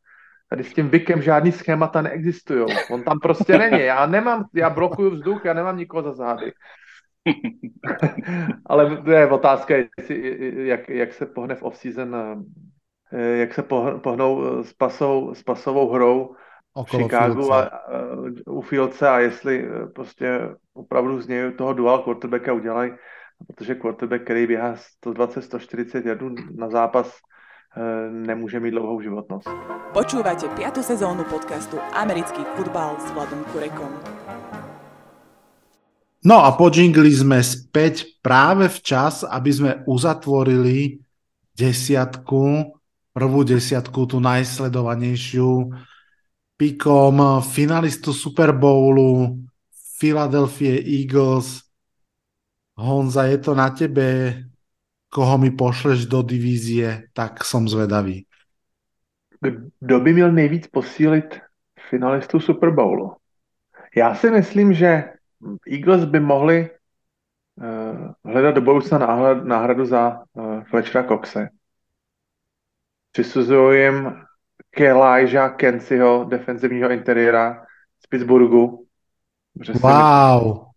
Tady s tím Vikem žádný schémata neexistují. On tam prostě není. Já nemám, já blokuju vzduch, já nemám nikoho za zády. Ale to je otázka, jestli, jak, jak se pohne v off-season, eh, jak se poh- pohnou s, pasou, s pasovou hrou v Okolo Chicagu a, a u Fieldse a jestli eh, prostě opravdu z něj toho dual quarterbacka udělají, protože quarterback, který běhá 120-140 jardů na zápas, eh, nemůže mít dlouhou životnost. Počúvate 5. sezónu podcastu Americký futbal s Vladom Kurekom. No a po jingli sme späť práve včas, aby sme uzatvorili desiatku, prvú desiatku, tú najsledovanejšiu, pikom finalistu Super Bowlu Philadelphia Eagles. Honza, je to na tebe, koho mi pošleš do divízie, tak som zvedavý. Kdo by měl nejvíc posílit finalistu Super Bowlu? Já si myslím, že Eagles by mohli uh, hledat do budoucna náhrad, náhradu za uh, Fletchera Coxe. Přisuzují jim Kelijah Kensiho, defenzivního interiéra z Pittsburghu. Wow!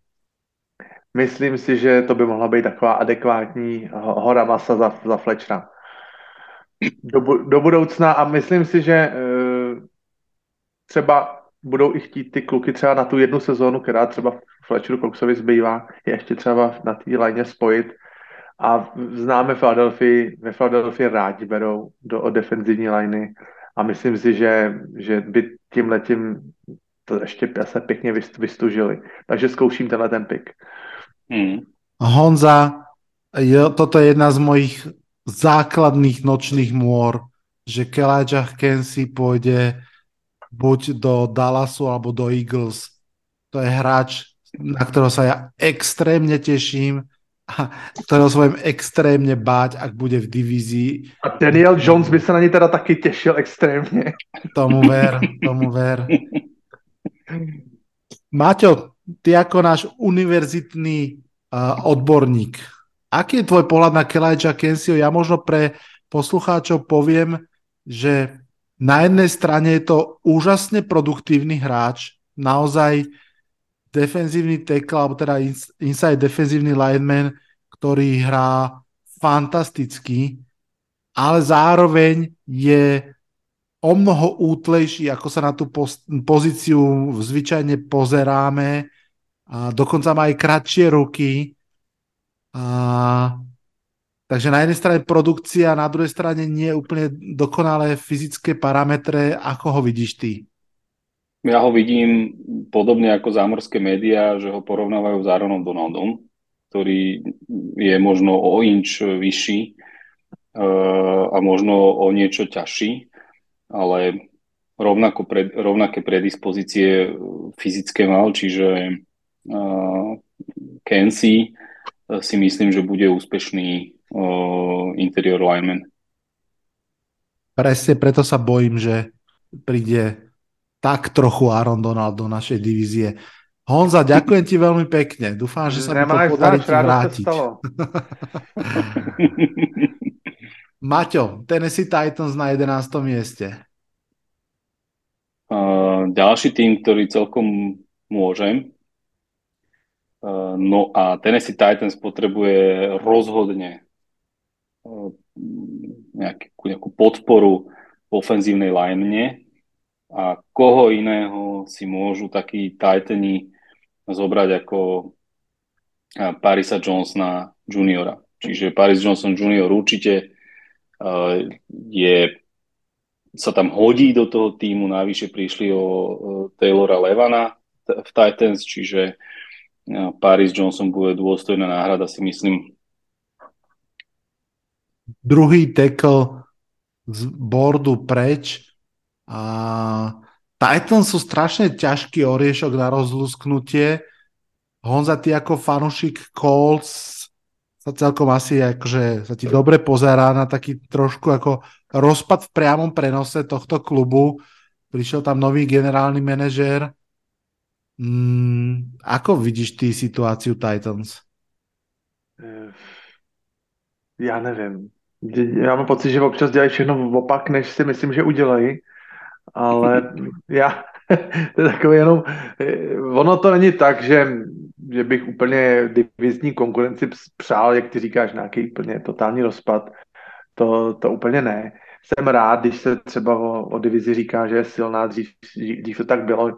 myslím si, že to by mohla být taková adekvátní hora masa za, za Fletchera. Do, do budoucna a myslím si, že uh, třeba budou i chtít ty kluky třeba na tu jednu sezónu, která třeba Fletcheru Coxovi zbývá, je ještě třeba na té lajně spojit a známe Philadelphia, ve Philadelphia rádi berou do defenzivní liny a myslím si, že, že by tím letím to ještě se pěkně vystužili. Takže zkouším tenhle ten pick. Hmm. Honza, je, toto je jedna z mojich základných nočných môr, že Kelaja Kensi pôjde buď do Dallasu alebo do Eagles. To je hráč, na ktorého sa ja extrémne teším a ktorého sa budem extrémne báť, ak bude v divízii. A Daniel Jones by sa na ní teda taky tešil extrémne. Tomu ver, tomu ver. Maťo, ty ako náš univerzitný uh, odborník, aký je tvoj pohľad na Kelaja Kensio? Ja možno pre poslucháčov poviem, že na jednej strane je to úžasne produktívny hráč, naozaj defenzívny tackle, alebo teda inside defenzívny lineman, ktorý hrá fantasticky, ale zároveň je o mnoho útlejší, ako sa na tú pozíciu zvyčajne pozeráme. A dokonca má aj kratšie ruky. A, takže na jednej strane produkcia, na druhej strane nie úplne dokonalé fyzické parametre. Ako ho vidíš ty? Ja ho vidím podobne ako zámorské médiá, že ho porovnávajú s Aaronom Donaldom, ktorý je možno o inč vyšší uh, a možno o niečo ťažší, ale rovnako pred, rovnaké predispozície fyzické mal, čiže uh, Kensi uh, si myslím, že bude úspešný interior lineman. Presne preto sa bojím, že príde tak trochu Aaron Donald do našej divízie. Honza, ďakujem ti veľmi pekne. Dúfam, že sa mi to podarí ti vrátiť. <laughs> Maťo, Tennessee Titans na 11. mieste. Uh, ďalší tým, ktorý celkom môžem. Uh, no a Tennessee Titans potrebuje rozhodne uh, nejakú, nejakú podporu v ofenzívnej line a koho iného si môžu takí Titani zobrať ako Parisa Johnsona juniora. Čiže Paris Johnson junior určite je, sa tam hodí do toho týmu, navyše prišli o Taylora Levana v Titans, čiže Paris Johnson bude dôstojná náhrada, si myslím. Druhý tackle z bordu preč a Titans sú strašne ťažký oriešok na rozlusknutie. Honza, ty ako fanušik Colts sa celkom asi akože sa ti dobre pozerá na taký trošku ako rozpad v priamom prenose tohto klubu. Prišiel tam nový generálny manažér. Mm, ako vidíš ty situáciu Titans? Já nevím. Já mám pocit, že občas dělají všechno opak, než si myslím, že udělají ale <laughs> já, <laughs> to je takové jenom, eh, ono to není tak, že, že bych úplně divizní konkurenci přál, jak ty říkáš, nějaký úplně totální rozpad, to, to úplně ne. Jsem rád, když se třeba o, o divizi říká, že je silná, dřív, dřív to tak bylo,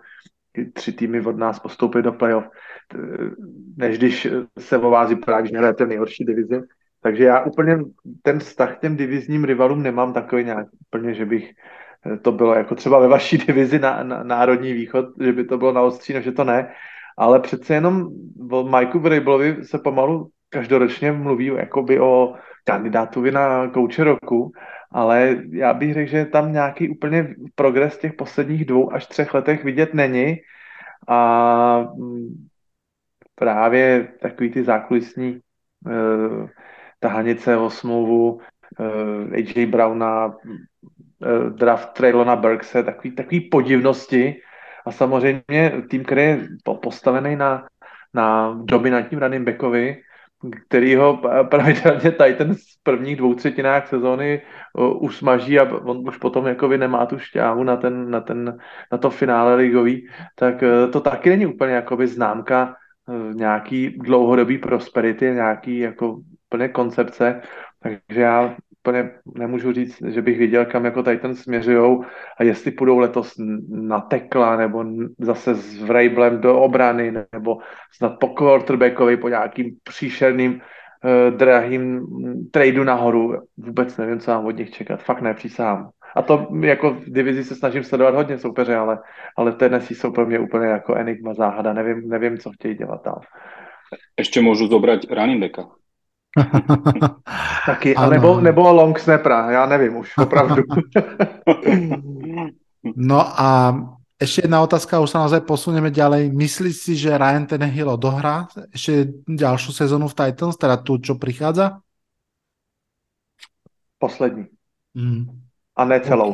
tři týmy od nás postoupily do playoff, než když se o vás vypadá, když nehrajete nejhorší divizi. Takže já úplně ten vztah k těm divizním rivalům nemám takový nějak úplně, že bych to bylo jako třeba ve vaší divizi na, na Národní východ, že by to bylo na ostří, že to ne, ale přece jenom o Vrablovi se pomalu každoročně mluví jakoby o kandidátovi na kouče roku, ale já bych řekl, že tam nějaký úplně progres těch posledních dvou až třech letech vidět není. A mm, právě takový ty zákulisní eh, tahanice o smlouvu eh, AJ Browna, draft Traylona Burkse, takový, takový podivnosti. A samozřejmě tým, který je postavený na, na dominantním running backovi, který ho pravidelně Titans v prvních dvou třetinách sezóny usmaží a on už potom jakoby nemá tu šťávu na, ten, na, ten, na to finále ligový, tak uh, to taky není úplně jakoby známka eh, nějaký dlouhodobý prosperity, nějaký jako plně koncepce, takže já úplně nemůžu říct, že bych viděl, kam jako ten směřujou a jestli půjdou letos na tekla nebo zase s Vrejblem do obrany nebo snad po quarterbackovi, po nějakým příšerným uh, drahým tradu nahoru. Vůbec nevím, co mám od nich čekat. Fakt nepřísám. A to jako v divizi se snažím sledovat hodně soupeře, ale, ale Tennessee jsou pro mě úplně jako enigma záhada. Nevím, nevím co chtějí dělat dál. Ještě můžu zobrať running backa. <laughs> Taky, a nebo, nebo long snapper, já nevím už, opravdu. <laughs> no a ešte jedna otázka, už sa naozaj posunieme ďalej. Myslíš si, že Ryan Tannehill odohrá ešte ďalšiu sezónu v Titans, teda tu, čo prichádza? Poslední. Mm. A ne celou.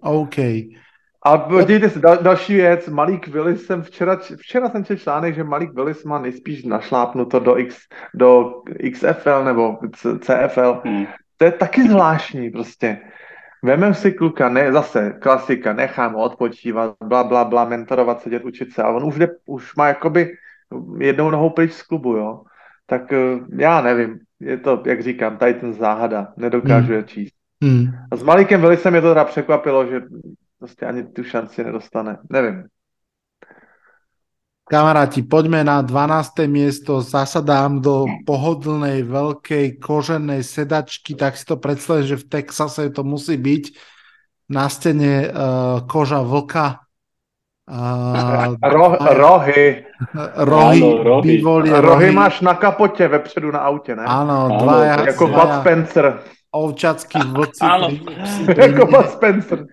OK. okay. A podívejte se, dal, další věc, Malik Willis jsem včera, včera jsem četl článek, že Malik Willis má nejspíš našlápnuto do, X, do XFL nebo CFL. Hmm. To je taky zvláštní prostě. Vemem si kluka, ne, zase klasika, nechám ho odpočívat, bla, bla, bla, mentorovat, sedět, učit se. A on už, jde, už má jakoby jednou nohou pryč z klubu, jo. Tak eh, já nevím, je to, jak říkám, tady ten záhada, nedokážu hmm. je číst. Hmm. A s Malikem Willisem je to teda překvapilo, že prostě ani tu šanci nedostane. Nevím. Kamaráti, poďme na 12. miesto, zasadám do pohodlnej veľkej koženej sedačky, tak si to predstavím, že v Texase to musí byť. Na stene uh, koža vlka. Uh, <laughs> Ro, rohy. <laughs> Rohy, Áno, rohy. rohy. rohy máš na kapote vepředu na autě, ne? Áno, dvaja. Jako Bud Spencer. Ovčacký vlci. Áno. <laughs> Jako Bud Spencer.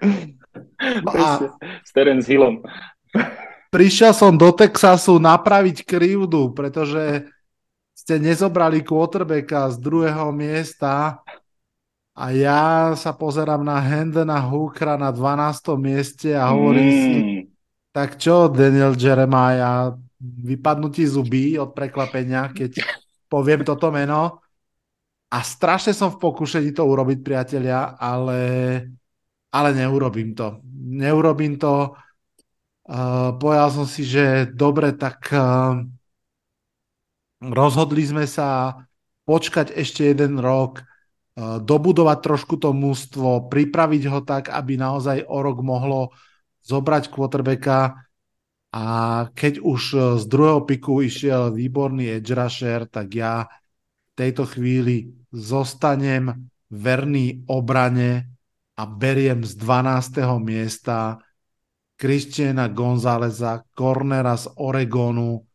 <laughs> No a... S Terence Hillom. Prišiel som do Texasu napraviť krivdu, pretože ste nezobrali quarterbacka z druhého miesta a ja sa pozerám na Hendena Hookera na 12. mieste a hovorím mm. si, tak čo, Daniel Jeremiah, vypadnú ti zuby od prekvapenia, keď poviem toto meno. A strašne som v pokušení to urobiť, priatelia, ale, ale neurobím to. Neurobím to. Uh, povedal som si, že dobre, tak uh, rozhodli sme sa počkať ešte jeden rok, uh, dobudovať trošku to mústvo, pripraviť ho tak, aby naozaj o rok mohlo zobrať quarterbacka. A keď už z druhého piku išiel výborný edge rusher, tak ja v tejto chvíli zostanem verný obrane a beriem z 12. miesta Christiana Gonzáleza, cornera z Oregonu,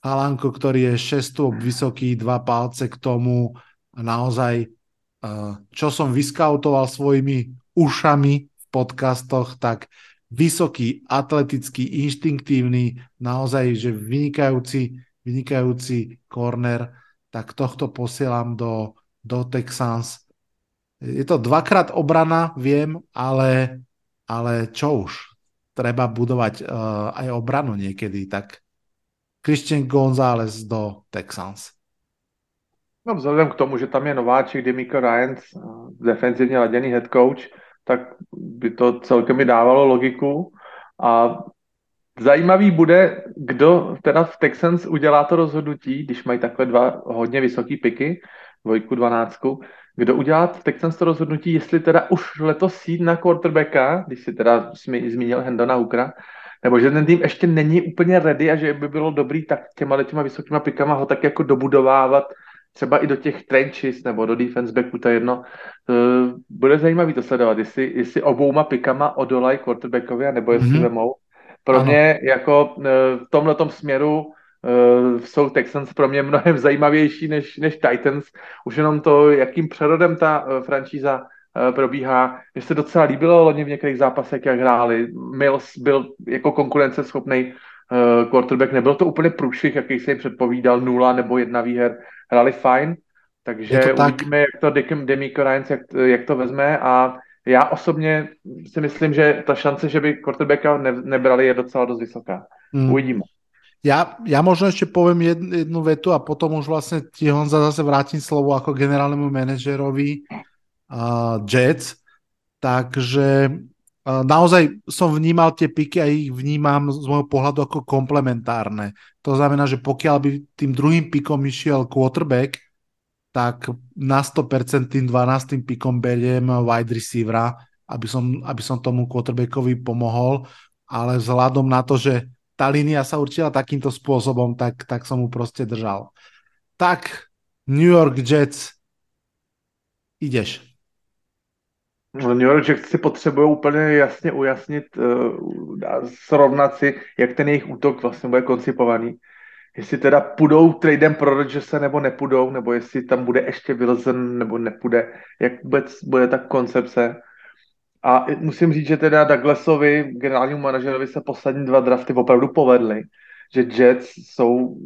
Alanko, ktorý je 6 vysoký, dva palce k tomu a naozaj, eh, čo som vyskautoval svojimi ušami v podcastoch, tak vysoký, atletický, inštinktívny, naozaj, že vynikajúci, vynikajúci corner, tak tohto posielam do, do Texans je to dvakrát obrana, viem, ale, ale čo už, treba budovať uh, aj obranu niekedy, tak Christian González do Texans. No vzhledem k tomu, že tam je nováček Demico Ryans, eh, defenzivně laděný head coach, tak by to celkem mi dávalo logiku. A zajímavý bude, kdo teda v Texans udělá to rozhodnutí, když mají takhle dva hodně vysoký piky, dvojku, dvanáctku, kdo udělá Texans to rozhodnutí, jestli teda už letos jít na quarterbacka, když si teda zmínil Hendona Hukra, nebo že ten tým ještě není úplně ready a že by bylo dobrý tak těma těma vysokýma pikama ho tak jako dobudovávat třeba i do těch trenches nebo do defense backu, to je jedno. Bude zajímavý to sledovat, jestli, jestli obouma pikama odolají quarterbackovi, nebo jestli mm-hmm. vemou. Pro ano. mě jako e, v tomhle směru uh, jsou Texans pro mě mnohem zajímavější než, než Titans. Už jenom to, jakým přerodem ta uh, franšíza uh, probíhá. Mně se docela líbilo loni v některých zápasech, jak hráli. Mills byl jako konkurenceschopný uh, quarterback. Nebyl to úplně průšvih, jaký se jim předpovídal, nula nebo jedna výher. Hráli fajn, takže to uvidíme, jak to Dickem Demico Ryans, jak, jak to vezme a já osobně si myslím, že ta šance, že by quarterbacka ne, nebrali, je docela dost vysoká. Hmm. Uvidíme. Ja, ja možno ešte poviem jednu, jednu vetu a potom už vlastne ti Honza zase vrátim slovo ako generálnemu manažerovi uh, Jets. Takže naozaj som vnímal tie piky a ich vnímam z môjho pohľadu ako komplementárne. To znamená, že pokiaľ by tým druhým pikom išiel quarterback, tak na 100% tým 12. pikom beriem wide receivera, aby som, aby som tomu quarterbackovi pomohol, ale vzhľadom na to, že tá línia sa určila takýmto spôsobom, tak, tak som mu proste držal. Tak, New York Jets, ideš. No, New York Jets si potřebují úplně jasně ujasnit, uh, srovnat si, jak ten jejich útok vlastně bude koncipovaný. Jestli teda půjdou tradem pro Rodgersa nebo nepůjdou, nebo jestli tam bude ještě Wilson nebo nepůjde, jak vůbec bude ta koncepce. A musím říct, že teda Douglasovi, generálnímu manažerovi, se poslední dva drafty opravdu povedly, že Jets jsou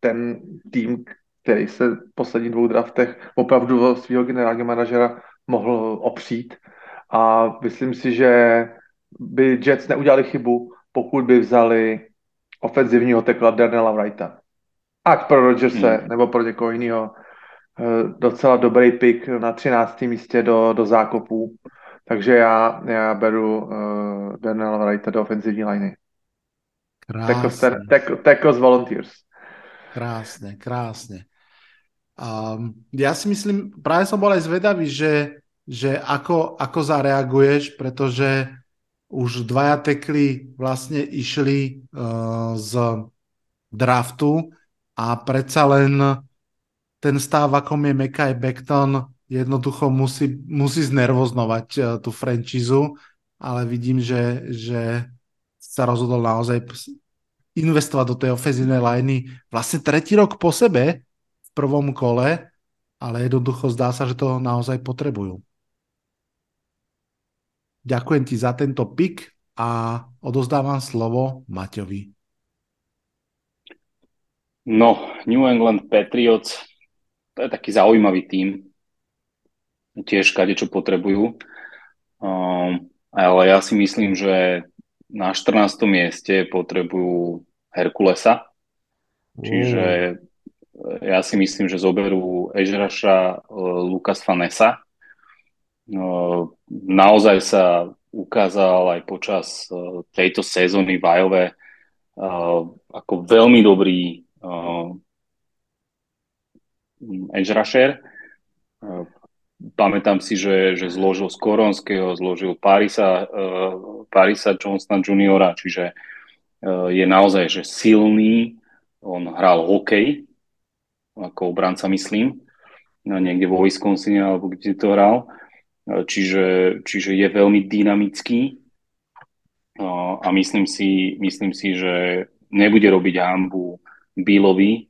ten tým, který se v posledních dvou draftech opravdu svého generálního manažera mohl opřít. A myslím si, že by Jets neudělali chybu, pokud by vzali ofenzivního tekla Darnella Wrighta. Ať pro Rodgerse hmm. nebo pro někoho jiného. Eh, docela dobrý pick na 13. místě do, do zákopů. Takže já, já beru uh, Darnella Wrighta do ofenzivní liney. Krásne. Teko z Volunteers. Krásne, krásne. Um, ja si myslím, práve som bol aj zvedavý, že, že ako, ako zareaguješ, pretože už dvaja tekli vlastne išli uh, z draftu a predsa len ten stav, akom je Mekaj Beckton, jednoducho musí, musí znervoznovať uh, tú franchízu, ale vidím, že, že sa rozhodol naozaj investovať do tej ofenzívnej liney vlastne tretí rok po sebe, prvom kole, ale jednoducho zdá sa, že to naozaj potrebujú. Ďakujem ti za tento pik a odozdávam slovo Maťovi. No, New England Patriots, to je taký zaujímavý tím. Tiež kade čo potrebujú. Um, ale ja si myslím, že na 14. mieste potrebujú Herkulesa. Čiže ja si myslím, že zoberú Ežraša Lukas Fanesa. No, naozaj sa ukázal aj počas e, tejto sezóny v Ajove ako veľmi dobrý edge rusher. Pamätám si, že, že zložil Skoronského, zložil Parisa, Parisa Johnsona juniora, čiže je naozaj že silný. On hral hokej, ako obranca myslím, niekde vo Wisconsine alebo kde to hral. Čiže, čiže je veľmi dynamický a myslím si, myslím si, že nebude robiť hambu Billovi,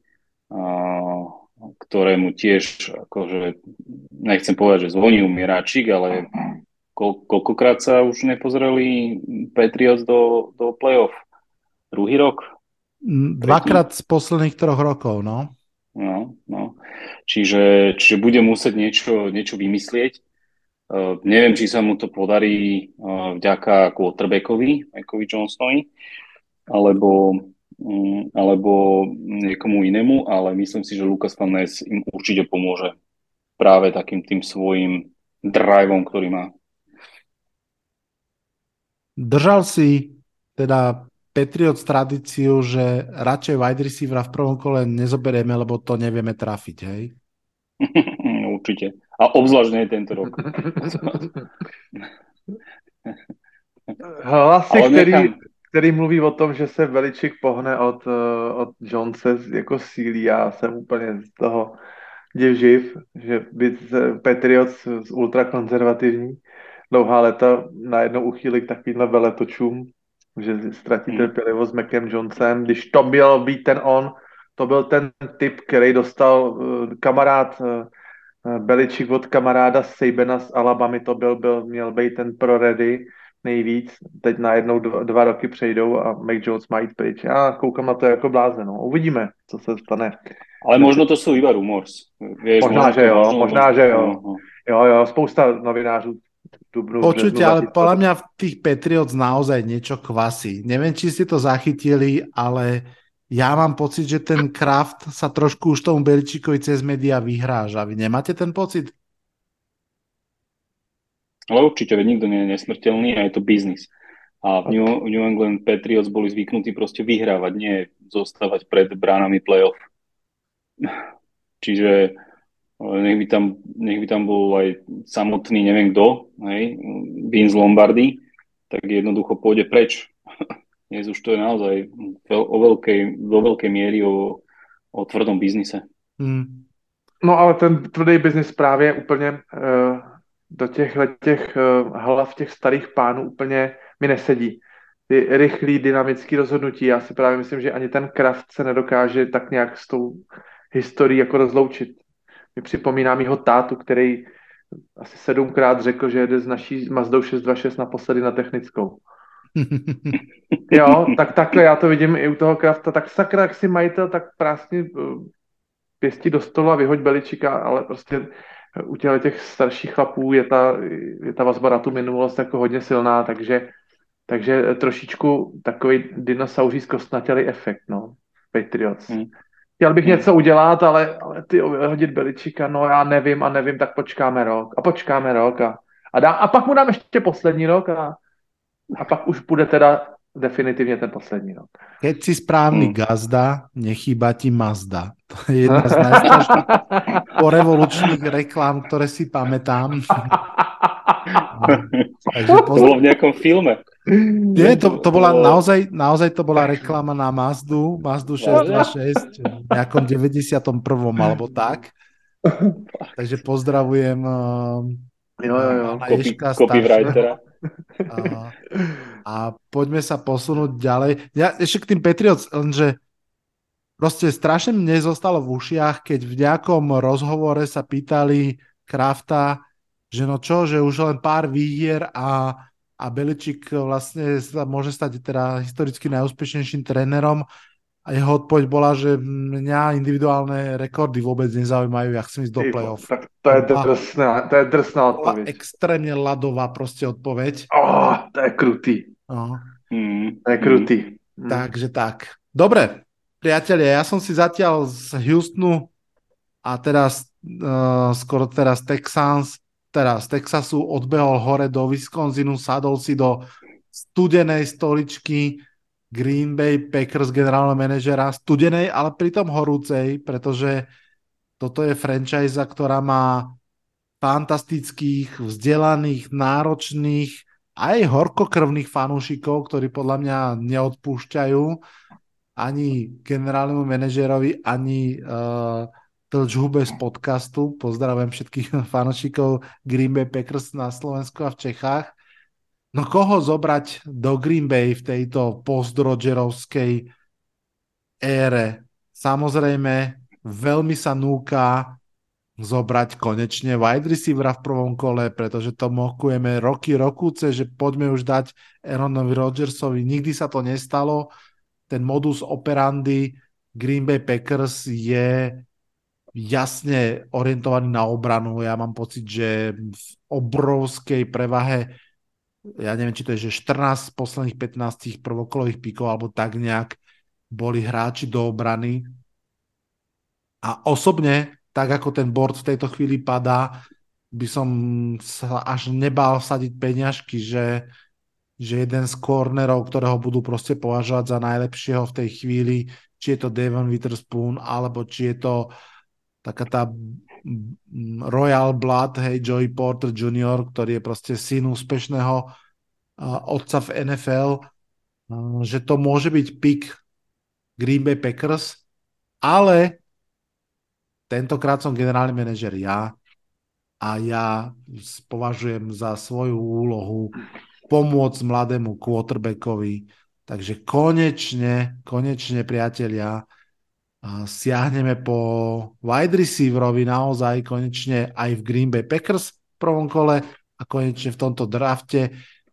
ktorému tiež, akože, nechcem povedať, že zvoní umieráčik, ale ko, koľkokrát sa už nepozreli Patriots do, do playoff? Druhý rok? Dvakrát z posledných troch rokov, no. No, no. Čiže, čiže bude musieť niečo, niečo vymyslieť. Uh, neviem, či sa mu to podarí uh, vďaka quarterbackovi, Mikeovi Johnsonovi, alebo, alebo niekomu inému, ale myslím si, že Lucas Van Ness im určite pomôže práve takým tým svojim driveom, ktorý má. Držal si teda Patriots tradíciu, že radšej wide receivera v prvom kole nezoberieme, lebo to nevieme trafiť, hej? <laughs> Určite. A obzvlášť nie tento rok. <laughs> Hlasy, který, který mluví o tom, že se Veličik pohne od, eh, od Jonese jako sílí, já jsem úplně z toho divživ, že by Patriots ultrakonzervativní dlouhá leta najednou uchýli k takovýmhle veletočům, že ztratí hmm. trpělivost s Macem Johnsonem. Když to byl být ten on, to byl ten typ, který dostal uh, kamarád uh, Beličík od kamaráda Sabena z Alabamy, to byl, byl, měl být ten pro ready nejvíc. Teď najednou dva, dva roky přejdou a Mac Jones má jít pryč. Já koukám na to jako blázen. No. Uvidíme, co se stane. Ale možno to jsou iba rumors. Vieš, možná, že jo, možná, že jo. No. Jo, jo, spousta novinářů dubnu. Počujte, ale podľa mňa v tých Patriots naozaj niečo kvasí. Neviem, či ste to zachytili, ale ja mám pocit, že ten Kraft sa trošku už tomu Beličíkovi cez média vyhráža. Vy nemáte ten pocit? Ale určite, veď nikto nie je nesmrteľný a je to biznis. A v New, New England Patriots boli zvyknutí proste vyhrávať, nie zostávať pred bránami playoff. Čiže nech by tam, nech by tam bol aj samotný neviem kto, hej, Vince Lombardy, tak jednoducho pôjde preč. <laughs> Dnes už to je naozaj o veľkej, do veľkej miery o, o tvrdom biznise. Mm. No ale ten tvrdý biznis právě úplně uh, do těchhle těch uh, hlav těch starých pánů úplně mi nesedí. Ty rychlý, dynamický rozhodnutí. Já si právě myslím, že ani ten Kraft se nedokáže tak nějak s tou historií jako rozloučit. Mi připomíná mýho tátu, který asi sedmkrát řekl, že jede z naší Mazdou 626 naposledy na technickou. <laughs> jo, tak takhle já to vidím i u toho Krafta. Tak sakra, jak si majitel, tak prásně eh, pěstí do stolu a vyhoď Beličika, ale prostě u těle těch starších chlapů je ta, je ta vazba na tu minulost jako hodně silná, takže, takže trošičku takový dinosauří zkostnatělý efekt, no, Patriots. Hmm. Chtěl bych hmm. něco udělat, ale, ale ty hodit Beličika, no já nevím a nevím, tak počkáme rok a počkáme rok a, a, dá, a pak mu dám ještě poslední rok a, a pak už bude teda definitivně ten poslední rok. Keď si správný hmm. gazda, nechýba ti Mazda. To je jedna z najstrašných porevolučných reklám, ktoré si pamätám. <laughs> Takže pozor... To bolo v nejakom filme. Nie, to, to bola naozaj, naozaj to bola reklama na Mazdu, Mazdu 626 v nejakom 91. alebo tak. Takže pozdravujem uh, jo, jo, jo. Copy, copywritera. A, a poďme sa posunúť ďalej. Ja ešte k tým Patriots, lenže proste strašne mne zostalo v ušiach, keď v nejakom rozhovore sa pýtali Krafta, že no čo, že už len pár výhier a, a Beličik vlastne sa môže stať teda historicky najúspešnejším trénerom a jeho odpoveď bola, že mňa individuálne rekordy vôbec nezaujímajú, ja chcem ísť do play-off. Tak to je drsná, to je drsná odpoveď. extrémne ľadová proste odpoveď. Oh, to je krutý. Oh. Mm. To je krutý. Mm. Takže tak. Dobre, priatelia, ja som si zatiaľ z Houstonu a teraz uh, skoro teraz Texans, teraz z Texasu odbehol hore do Wisconsinu, sadol si do studenej stoličky Green Bay Packers generálneho manažera, studenej, ale pritom horúcej, pretože toto je franchise, ktorá má fantastických, vzdelaných, náročných, aj horkokrvných fanúšikov, ktorí podľa mňa neodpúšťajú ani generálnemu manažerovi, ani uh, Tlčhube z podcastu. Pozdravujem všetkých <laughs> fanúšikov Green Bay Packers na Slovensku a v Čechách. No koho zobrať do Green Bay v tejto post-Rogerovskej ére? Samozrejme, veľmi sa núka zobrať konečne wide receivera v prvom kole, pretože to mokujeme roky, rokúce, že poďme už dať Aaronovi Rodgersovi. Nikdy sa to nestalo. Ten modus operandi Green Bay Packers je jasne orientovaný na obranu. Ja mám pocit, že v obrovskej prevahe ja neviem, či to je, že 14 z posledných 15 prvokolových píkov, alebo tak nejak boli hráči do obrany. A osobne, tak ako ten board v tejto chvíli padá, by som sa až nebal sadiť peňažky, že, že jeden z cornerov, ktorého budú proste považovať za najlepšieho v tej chvíli, či je to Devon Witherspoon, alebo či je to taká tá Royal Blood, hej, Joey Porter Jr., ktorý je proste syn úspešného otca v NFL, že to môže byť pick Green Bay Packers, ale tentokrát som generálny manažer ja a ja považujem za svoju úlohu pomôcť mladému quarterbackovi. Takže konečne, konečne priatelia, siahneme po wide receiverovi naozaj konečne aj v Green Bay Packers v prvom kole a konečne v tomto drafte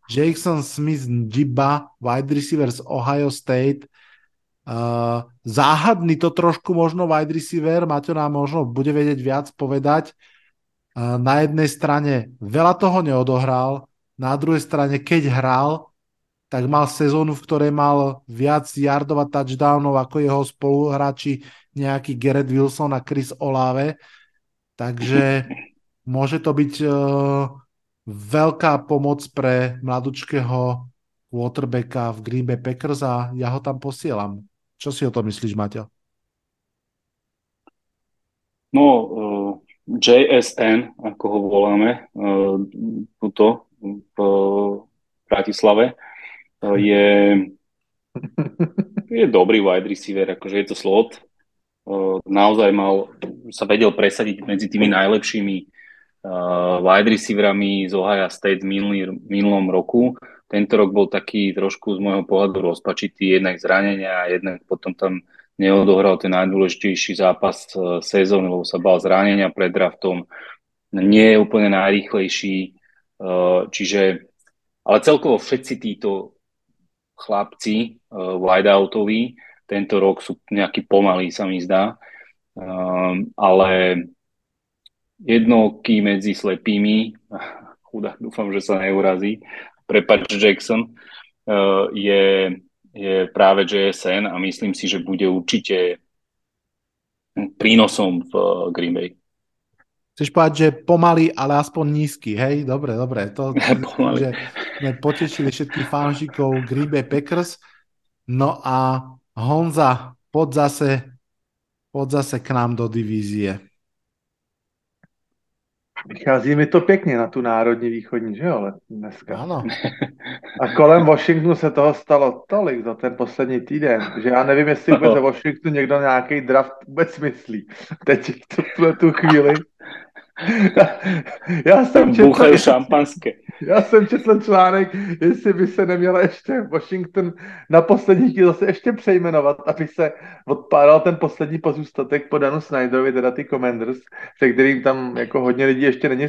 Jason Smith Jiba, wide receiver z Ohio State. Uh, záhadný to trošku možno wide receiver, Maťo nám možno bude vedieť viac povedať. Uh, na jednej strane veľa toho neodohral, na druhej strane keď hral, tak mal sezónu, v ktorej mal viac yardov a touchdownov ako jeho spoluhráči nejaký Garrett Wilson a Chris Olave. Takže <laughs> môže to byť uh, veľká pomoc pre mladučkého quarterbacka v Green Bay Packers a ja ho tam posielam. Čo si o to myslíš, Maťo? No, uh, eh, JSN, ako ho voláme, uh, tuto v Bratislave, uh, je, <laughs> je dobrý wide receiver, akože je to slot. Naozaj mal, sa vedel presadiť medzi tými najlepšími wide receiverami z Ohio State v minulý, minulom roku. Tento rok bol taký trošku z môjho pohľadu rozpačitý, jednak zranenia a jednak potom tam neodohral ten najdôležitejší zápas e, sezóny, lebo sa bal zranenia pred draftom. Nie je úplne najrýchlejší, e, čiže, ale celkovo všetci títo chlapci e, wideoutoví tento rok sú nejaký pomalí, sa mi zdá. Ale jednoky medzi slepými, <laughs> chudák, dúfam, že sa neurazí, prepač Jackson, je je práve JSN a myslím si, že bude určite prínosom v eh, Green Bay. Chceš povedať, že pomaly, ale aspoň nízky, hej? Dobre, dobre. To, <laughs> že sme potešili všetkých fanšikov Green Bay Packers. No a Honza, pod zase, pod zase k nám do divízie. Vychází mi to pěkně na tu národní východní, že jo, dneska. Ano. A kolem Washingtonu se toho stalo tolik za ten poslední týden, že já nevím, jestli vůbec ve Washingtonu někdo nějaký draft vůbec myslí. Teď v tu chvíli <laughs> Já jsem četl, šampanské. Já jsem četl článek, jestli by se neměla ještě Washington na poslední chvíli zase ještě přejmenovat, aby se odpádal ten poslední pozůstatek po Danu Snyderovi, teda ty Commanders, se kterým tam jako hodně lidí ještě není,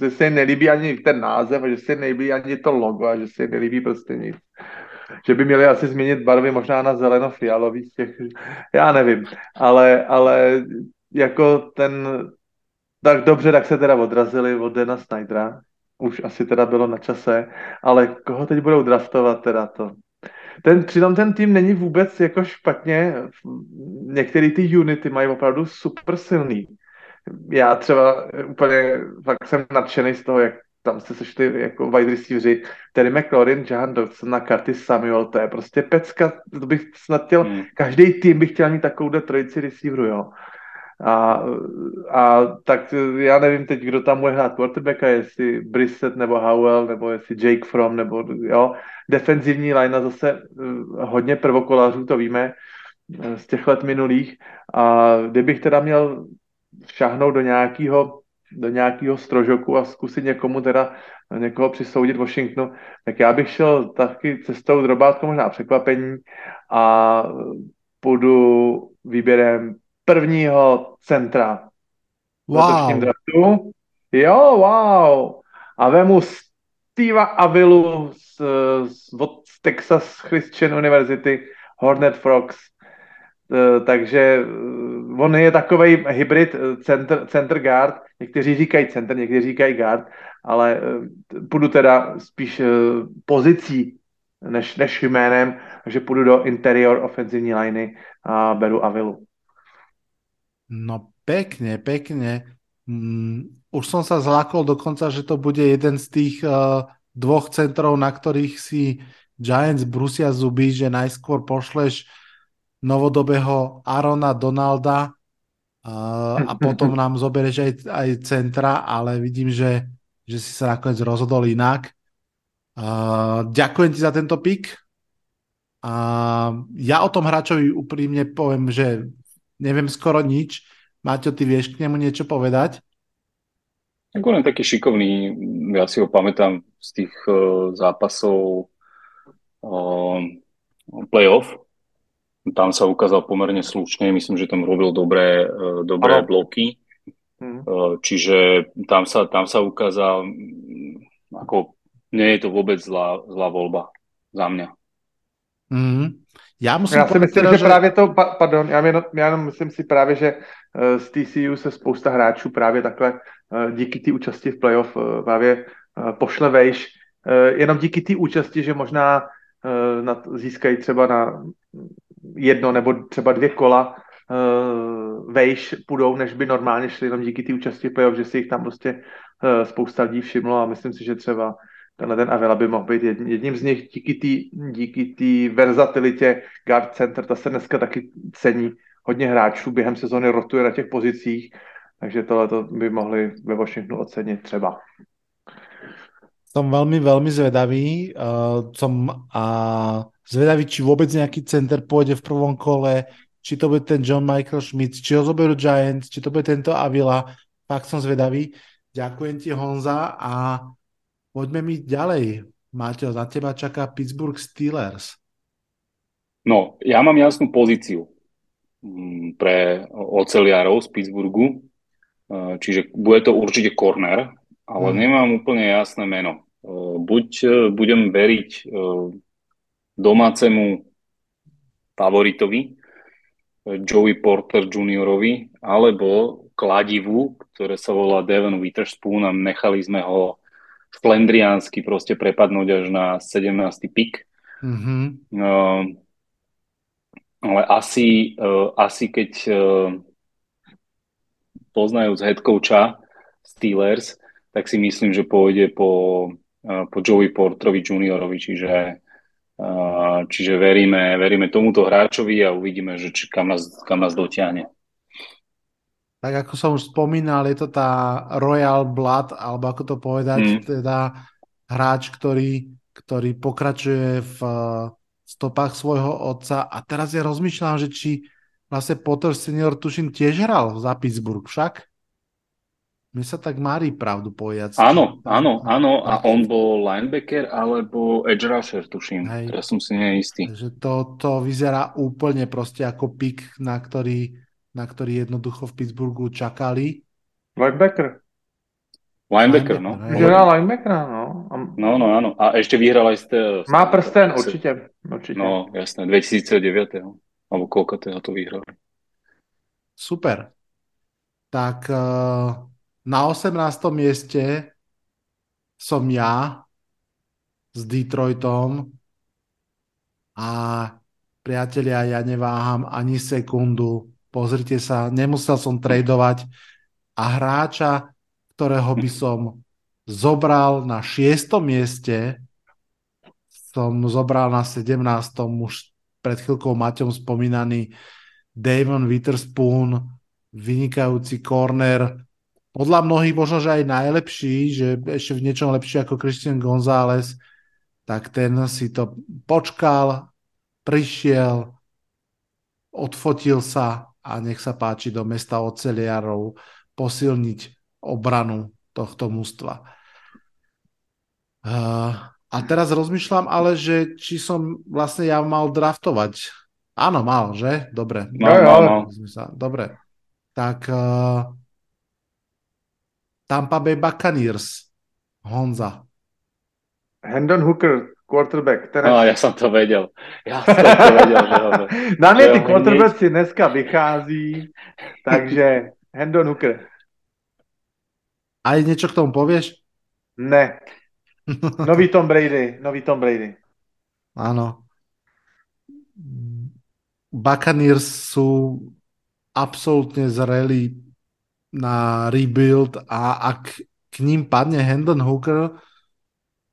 že se jim nelíbí ani ten název a že se jim nelíbí ani to logo a že se jim nelíbí prostě nic že by měli asi změnit barvy možná na zeleno-fialový těch, já nevím, ale, ale jako ten, tak dobře, tak se teda odrazili od Dana Snydera. Už asi teda bylo na čase. Ale koho teď budou draftovat teda to? Ten, přitom ten tým není vůbec jako špatně. Některé ty unity mají opravdu super silný. Já třeba úplně fakt jsem nadšený z toho, jak tam se sešli jako wide receiveri, Terry McLaurin, Jahan Dodson a Curtis Samuel, to je prostě pecka, to bych snad chtěl, hmm. každý tým bych chtěl mít takovou trojici receiveru, jo. A, a tak já nevím teď, kdo tam bude hrát quarterbacka, jestli Brissett nebo Howell, nebo jestli Jake From, nebo jo. Defenzivní linea zase eh, hodně prvokolářů, to víme eh, z těch let minulých. A kdybych teda měl šahnout do nějakého do nějakého strožoku a zkusit někomu teda někoho přisoudit Washingtonu, tak já bych šel taky cestou drobátko možná překvapení a půjdu výběrem prvního centra wow. draftu. Jo, wow. A vemu Steva Avilu z, z, od Texas Christian University, Hornet Frogs. E, takže e, on je takový hybrid e, center, center guard. Někteří říkají center, někteří říkají guard, ale půjdu teda spíš pozicí než, než jménem, takže půjdu do interior ofenzivní liney a beru Avilu. No pekne, pekne. Mm, už som sa zlákol dokonca, že to bude jeden z tých uh, dvoch centrov, na ktorých si Giants brusia zuby, že najskôr pošleš novodobého Arona Donalda uh, a <laughs> potom nám zoberieš aj, aj centra, ale vidím, že, že si sa nakoniec rozhodol inak. Uh, ďakujem ti za tento pik. Uh, ja o tom hráčovi úprimne poviem, že neviem skoro nič. Maťo, ty vieš k nemu niečo povedať? Tak on je taký šikovný, ja si ho pamätám z tých uh, zápasov uh, playoff. Tam sa ukázal pomerne slušne, myslím, že tam robil dobré, uh, dobré bloky. Mm. Uh, čiže tam sa, tam sa ukázal, ako nie je to vôbec zlá, zlá voľba za mňa. Mm. Já, musím já si myslím, teda, že, že právě to, pardon, já jenom, já jenom myslím si právě, že eh, z TCU se spousta hráčů právě takhle eh, díky té účasti v playoff eh, právě pošle vejš, jenom díky té účasti, že možná získají třeba na jedno nebo třeba dvě kola vejš půjdou, než by normálně šli jenom díky té účasti playoff, že si jich tam prostě spousta lidí všimlo a myslím si, že třeba tenhle ten Avila by mohl být jedním z nich díky té díky verzatilitě guard center, ta se dneska taky cení. Hodně hráčů během sezóny rotuje na těch pozicích, takže tohle by mohli ve Washingtonu ocenit třeba. Som veľmi, veľmi zvedavý. Uh, som uh, zvedavý, či vôbec nejaký center pôjde v prvom kole, či to bude ten John Michael Schmidt, či ho zoberú Giants, či to bude tento Avila. Fakt som zvedavý. Ďakujem ti, Honza, a poďme mi ďalej. Máťo, na teba čaká Pittsburgh Steelers. No, ja mám jasnú pozíciu mm, pre oceliarov z Pittsburghu, uh, čiže bude to určite corner, ale hmm. nemám úplne jasné meno. Buď e, budem veriť e, domácemu favoritovi e, Joey Porter juniorovi, alebo kladivu, ktoré sa volá Devon Witherspoon a nechali sme ho šlendriánsky proste prepadnúť až na 17. pik. Mm-hmm. Uh, ale asi, uh, asi keď uh, poznajúc head coacha Steelers, tak si myslím, že pôjde po po Joey Porterovi juniorovi, čiže, čiže veríme, veríme tomuto hráčovi a uvidíme, že či, kam, nás, kam nás dotiahne. Tak ako som už spomínal, je to tá Royal Blood, alebo ako to povedať, mm. teda hráč, ktorý, ktorý pokračuje v stopách svojho otca a teraz ja rozmýšľam, že či vlastne Potter senior tuším tiež hral za Pittsburgh však? Mne sa tak mári pravdu povedať. Áno, áno, áno. A on bol linebacker alebo edge rusher, tuším. Hej. Teraz som si neistý. Takže to, to vyzerá úplne proste ako pik, na ktorý, na ktorý jednoducho v Pittsburghu čakali. Linebacker. Linebacker, no. Vyhral linebacker, no. No, no, áno. A ešte vyhral aj ste... Má prsten, určite. určite. No, jasné, 2009. Alebo koľko toho to vyhral. Super. Tak uh na 18. mieste som ja s Detroitom a priatelia, ja neváham ani sekundu. Pozrite sa, nemusel som tradovať a hráča, ktorého by som zobral na 6. mieste, som zobral na 17. už pred chvíľkou Maťom spomínaný Damon Witherspoon, vynikajúci corner, podľa mnohých možno, že aj najlepší, že ešte v niečom lepší ako Christian González, tak ten si to počkal, prišiel, odfotil sa a nech sa páči do mesta oceliarov posilniť obranu tohto mústva. Uh, a teraz rozmýšľam ale, že či som vlastne ja mal draftovať. Áno, mal, že? Dobre. Mal, mal, mal. Dobre. Tak uh, Tampa Bay Buccaneers. Honza. Hendon Hooker, quarterback. Ten no, ja som to vedel. Ja som to vedel. že <laughs> Na mne tí quarterbacki dneska vychází, takže Hendon Hooker. Aj niečo k tomu povieš? Ne. Nový Tom Brady. Nový Tom Brady. Áno. Buccaneers sú absolútne zrelí na rebuild a ak k ním padne Hendon Hooker,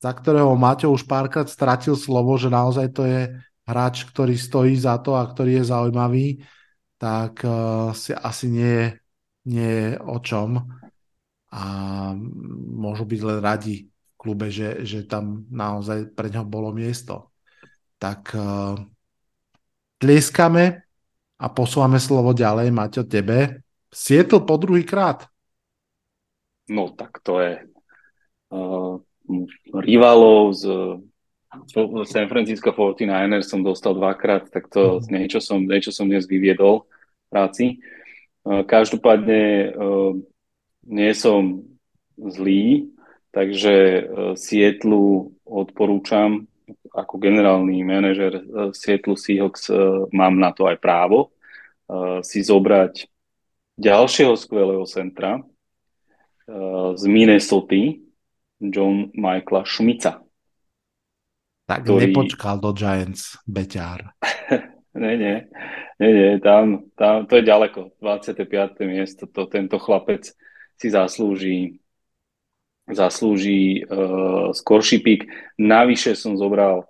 za ktorého Maťo už párkrát stratil slovo, že naozaj to je hráč, ktorý stojí za to a ktorý je zaujímavý, tak uh, si asi nie je, nie je o čom. A môžu byť len radi v klube, že, že tam naozaj pre ňo bolo miesto. Tak uh, tlieskame a posúvame slovo ďalej, Maťo, tebe. Seattle po druhý krát. No tak to je uh, rivalov z San Francisco 49ers som dostal dvakrát, tak to mm. niečo som, niečo som dnes vyviedol v práci. Uh, každopádne uh, nie som zlý, takže uh, Sietlu odporúčam ako generálny manažer Sietlu Seahawks mám na to aj právo si zobrať ďalšieho skvelého centra z Minnesota, John Michaela Šmica. Tak ktorý... nepočkal do Giants, Beťár. <laughs> Nie, nie, nie, nie tam, tam, to je ďaleko, 25. miesto, to tento chlapec si zaslúži zaslúži uh, skorší pík. Navyše som zobral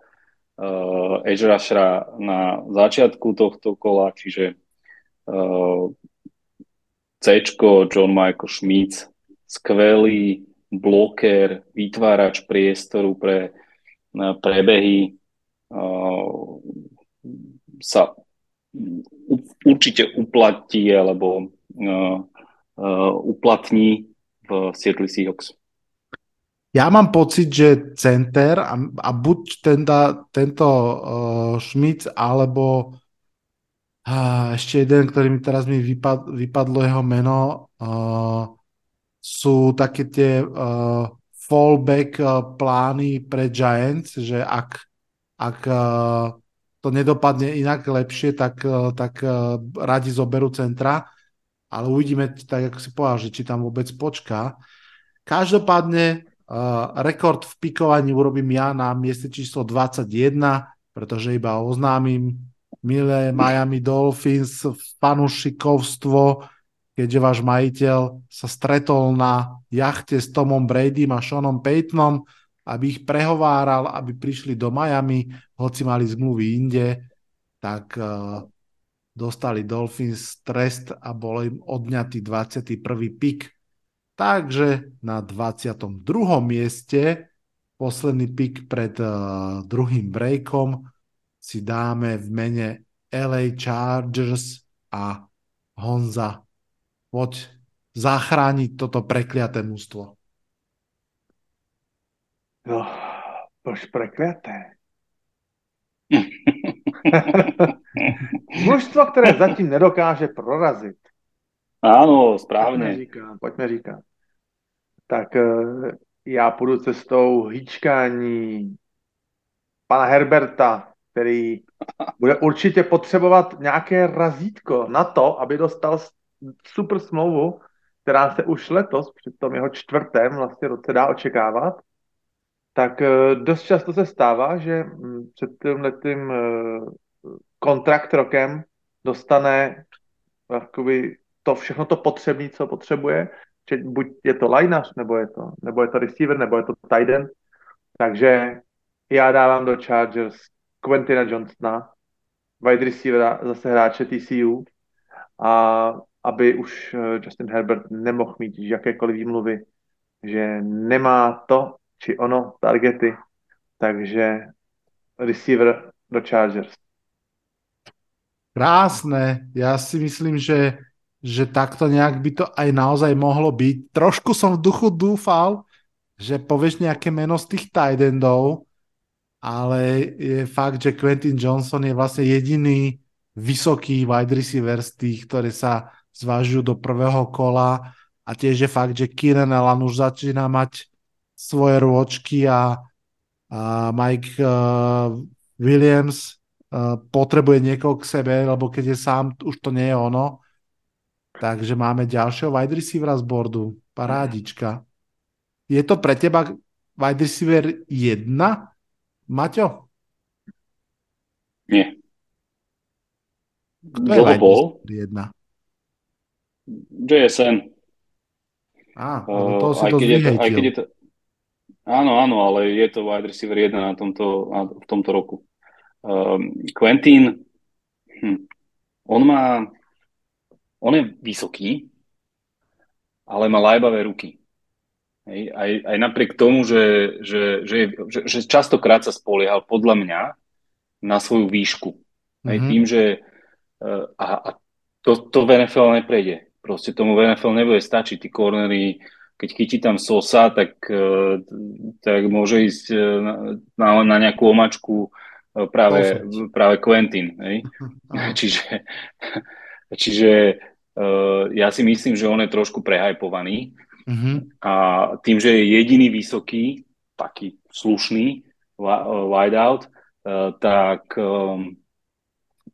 uh, edge rushera na začiatku tohto kola, čiže uh, C, John Michael Schmitz, skvelý bloker, vytvárač priestoru pre prebehy, sa určite uplatí alebo uplatní v Seattle Seahawks. Ja mám pocit, že center a, a buď tenta, tento uh, Schmidt alebo uh, ešte jeden, ktorý mi teraz mi vypad, vypadlo jeho meno, uh, sú také tie uh, fallback uh, plány pre Giants, že ak, ak uh, to nedopadne inak lepšie, tak, uh, tak uh, radi zoberú centra, ale uvidíme, tak ako si povedal, že či tam vôbec počká. Každopádne Uh, rekord v pikovaní urobím ja na mieste číslo 21, pretože iba oznámim milé Miami Dolphins fanúšikovstvo, keďže váš majiteľ sa stretol na jachte s Tomom Bradym a Seanom Paytonom, aby ich prehováral, aby prišli do Miami, hoci mali zmluvy inde, tak uh, dostali Dolphins trest a bol im odňatý 21. pik Takže na 22. mieste, posledný pik pred uh, druhým breakom, si dáme v mene LA Chargers a Honza. Poď zachrániť toto prekliaté mústvo. No, proč prekliaté? <laughs> Mužstvo, které zatím nedokáže prorazit. Áno, správne. Poďme říkať, poďme říkať tak eh, já půjdu cestou hýčkání pana Herberta, který bude určitě potřebovat nějaké razítko na to, aby dostal super smlouvu, která se už letos při tom jeho čtvrtém vlastně roce dá očekávat, tak eh, dost často se stává, že hm, před tím letým eh, kontrakt rokem dostane jakoby to všechno to potřebné, co potřebuje či buď je to lineař, nebo je to, nebo je to receiver, nebo je to tight end. Takže já dávám do Chargers Quentina Johnsona, wide receivera, zase hráče TCU, a aby už eh, Justin Herbert nemohl mít jakékoliv výmluvy, že nemá to či ono targety, takže receiver do Chargers. Krásne. Ja si myslím, že že takto nejak by to aj naozaj mohlo byť. Trošku som v duchu dúfal, že povieš nejaké meno z tých tight ale je fakt, že Quentin Johnson je vlastne jediný vysoký wide receiver z tých, ktoré sa zvážujú do prvého kola a tiež je fakt, že Kieran Allen už začína mať svoje rôčky a, a Mike uh, Williams uh, potrebuje niekoho k sebe, lebo keď je sám, už to nie je ono Takže máme ďalšieho wide receivera z bordu. Parádička. Je to pre teba wide receiver 1, Maťo? Nie. Kto je wide bol? Jedna. JSN. Á, to si to keď je to, aj keď je to, Áno, áno, ale je to wide receiver 1 na tomto, na, v tomto roku. Um, Quentin, hm, on má on je vysoký, ale má lajbavé ruky. Hej, aj, aj napriek tomu, že, že, že, že, že častokrát sa spoliehal podľa mňa na svoju výšku. Hej, mm-hmm. Tým, že uh, a, a to, to v NFL neprejde. Proste tomu v NFL nebude stačiť. Tí cornery, keď chytí tam Sosa, tak, uh, tak môže ísť uh, na, na nejakú omačku uh, práve, práve Quentin. Hej? <laughs> Čiže, čiže Uh, ja si myslím, že on je trošku prehajpovaný mm-hmm. a tým, že je jediný vysoký, taký slušný wideout, tak,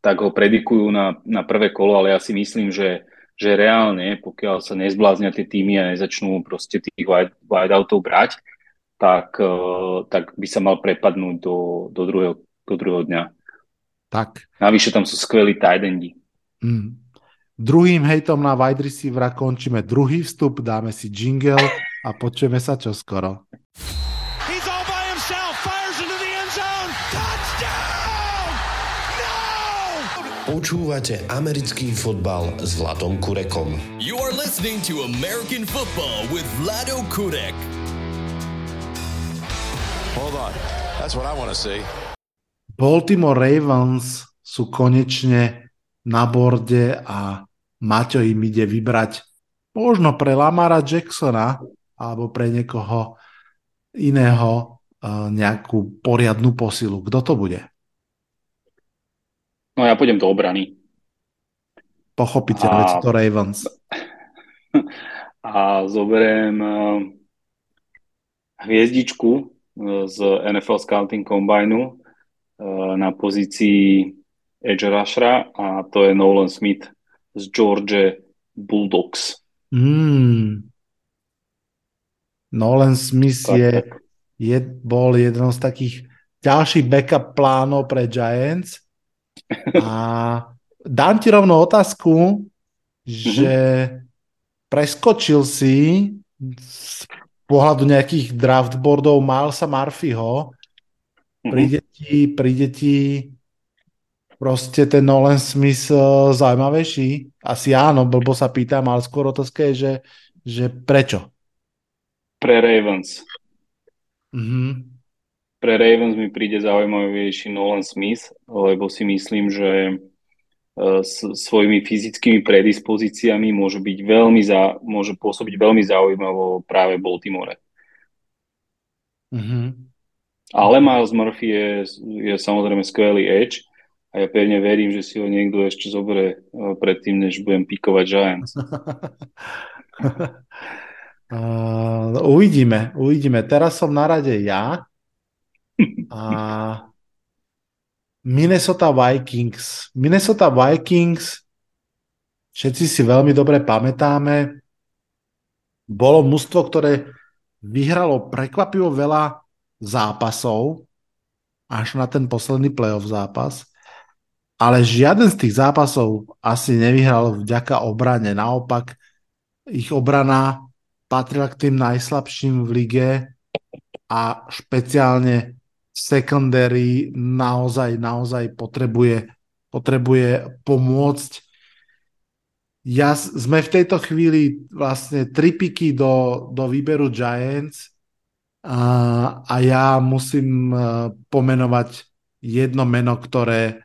tak ho predikujú na, na prvé kolo, ale ja si myslím, že, že reálne, pokiaľ sa nezbláznia tie týmy a nezačnú proste tých wide, wideoutov brať, tak, uh, tak by sa mal prepadnúť do, do, druhého, do druhého dňa. Tak. Navyše tam sú skvelí tight endi. Mm. Druhým hejtom na wide receivera končíme druhý vstup, dáme si jingle a počujeme sa čoskoro. Počúvate americký fotbal s Vladom Kurekom. You are listening to American Football with Vlado Kurek. Hold on. That's what I want to see. Baltimore Ravens sú konečne na borde a Maťo im ide vybrať možno pre Lamara Jacksona alebo pre niekoho iného uh, nejakú poriadnu posilu. Kto to bude? No ja pôjdem do obrany. Pochopiteľne A- to Ravens. <laughs> a zoberiem eh, hviezdičku eh, z NFL Scouting Combineu eh, na pozícii edge rushera a to je Nolan Smith z George Bulldogs. Mm. Nolan Smith Tak, je, tak. je, bol jednou z takých ďalších backup plánov pre Giants. A dám ti rovno otázku, že preskočil si z pohľadu nejakých draftboardov Milesa Murphyho. Mhm. Príde ti, príde ti proste ten Nolan Smith eh, zaujímavejší? Asi áno, blbo sa pýtam, ale skôr otázka je, že, že prečo? Pre Ravens. Mhm. Pre Ravens mi príde zaujímavejší Nolan Smith, lebo si myslím, že eh, s svojimi fyzickými predispozíciami môže byť veľmi za, môže pôsobiť veľmi zaujímavo práve v Baltimore. Mhm. Ale Miles Murphy je, je samozrejme skvelý edge a ja pevne verím, že si ho niekto ešte zoberie eh, predtým, než budem pikovať Giants. Uh, <laughs> uvidíme, uvidíme. Teraz som na rade ja a Minnesota Vikings. Minnesota Vikings všetci si veľmi dobre pamätáme. Bolo mužstvo, ktoré vyhralo prekvapivo veľa zápasov až na ten posledný playoff zápas. Ale žiaden z tých zápasov asi nevyhral vďaka obrane. Naopak, ich obrana patrila k tým najslabším v lige a špeciálne secondary naozaj, naozaj potrebuje, potrebuje pomôcť. Ja, sme v tejto chvíli vlastne tri piky do, do výberu Giants a, a ja musím eh, pomenovať jedno meno, ktoré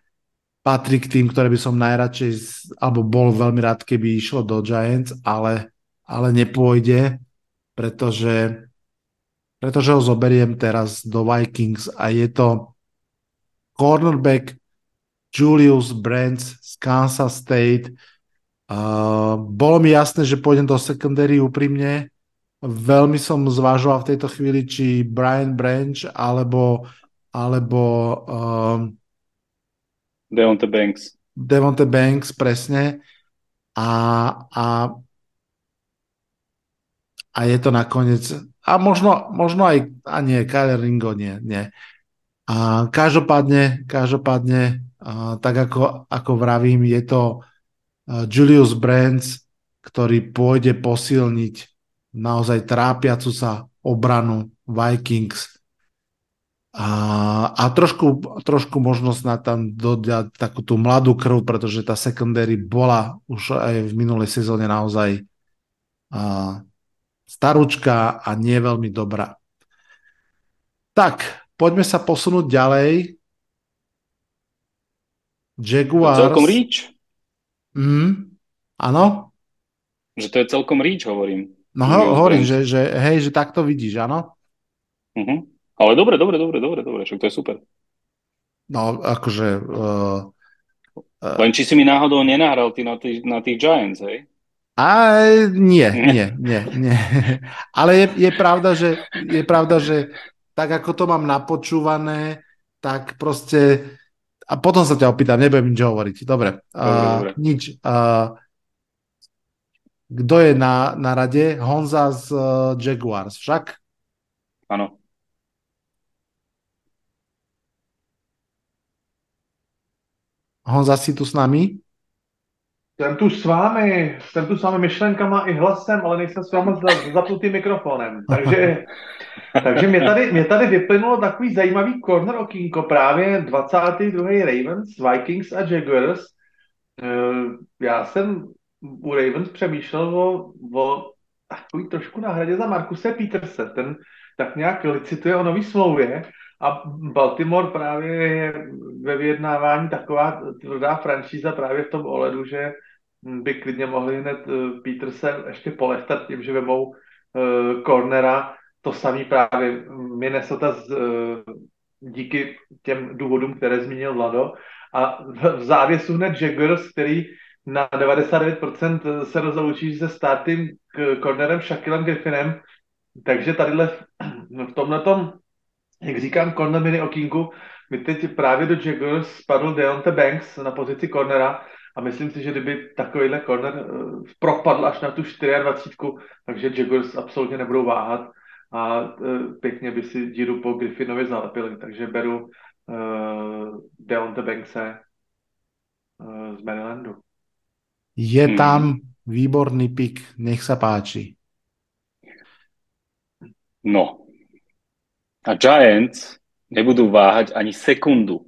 patrí k tým, ktoré by som najradšej, alebo bol veľmi rád, keby išlo do Giants, ale ale nepôjde, pretože, pretože ho zoberiem teraz do Vikings a je to cornerback Julius Brands z Kansas State. Uh, bolo mi jasné, že pôjdem do secondary úprimne. Veľmi som zvažoval v tejto chvíli, či Brian Branch alebo, alebo um, Deonte Banks. Devonte Banks, presne. A, a, a je to nakoniec... A možno, možno aj... A nie, Kyler Ringo, nie, nie. A každopádne, každopádne a, tak ako, ako vravím, je to Julius Brands, ktorý pôjde posilniť naozaj trápiacu sa obranu Vikings a, a trošku, trošku možnosť na tam dodať takú tú mladú krv, pretože tá secondary bola už aj v minulej sezóne naozaj a, starúčka a nie veľmi dobrá. Tak, poďme sa posunúť ďalej. Jaguars. Celkom reach? Mm, áno? Že to je celkom reach, hovorím. No ho, hovorím, že, že hej, že takto vidíš, áno? Mhm. Ale dobre, dobre, dobre, dobre, dobre, však to je super. No, akože... Uh, Len či si mi náhodou nenahral ty na tých, na tých Giants, hej? A nie, nie, nie, nie. <laughs> Ale je, je pravda, že je pravda, že tak ako to mám napočúvané, tak proste a potom sa ťa opýtam, nebudem nič hovoriť. Dobre, Dobre, uh, dobre. nič. Uh, kto je na, na rade? Honza z uh, Jaguars, však? Áno. Honza, si tu s nami? Jsem tu s vámi, jsem tu s vámi myšlenkama i hlasem, ale nejsem s vámi za, zapnutým mikrofonem. Takže, <laughs> takže mě, tady, mě tady vyplynulo takový zajímavý corner okýnko, právě 22. Ravens, Vikings a Jaguars. Eh, Já jsem u Ravens přemýšlel o, o takový trošku náhradě za Markuse Peterse. Ten tak nějak licituje o nový smlouvě a Baltimore právě je ve vyjednávání taková tvrdá franšíza právě v tom ohledu, že by klidně mohli hned eh, Peterse ještě polechtat tím, že vemou uh, cornera. To samý právě Minnesota z, uh, díky těm důvodům, které zmínil Vlado. A v, závěsu hned Jaguars, který na 99% se rozloučí se startým cornerem Shakilem Griffinem. Takže tadyhle v tomhle tom, jak říkám, corner mini okýnku, mi teď právě do Jaguars spadl Deonte Banks na pozici cornera a myslím si, že kdyby takovýhle corner uh, propadl až na tu 24, takže Jaguars absolutně nebudou váhat a uh, pěkně by si díru po Griffinovi zalepili, takže beru uh, Deonte Bankse uh, z Marylandu. Je hmm. tam výborný pik, nech sa páči. No. A Giants nebudú váhať ani sekundu.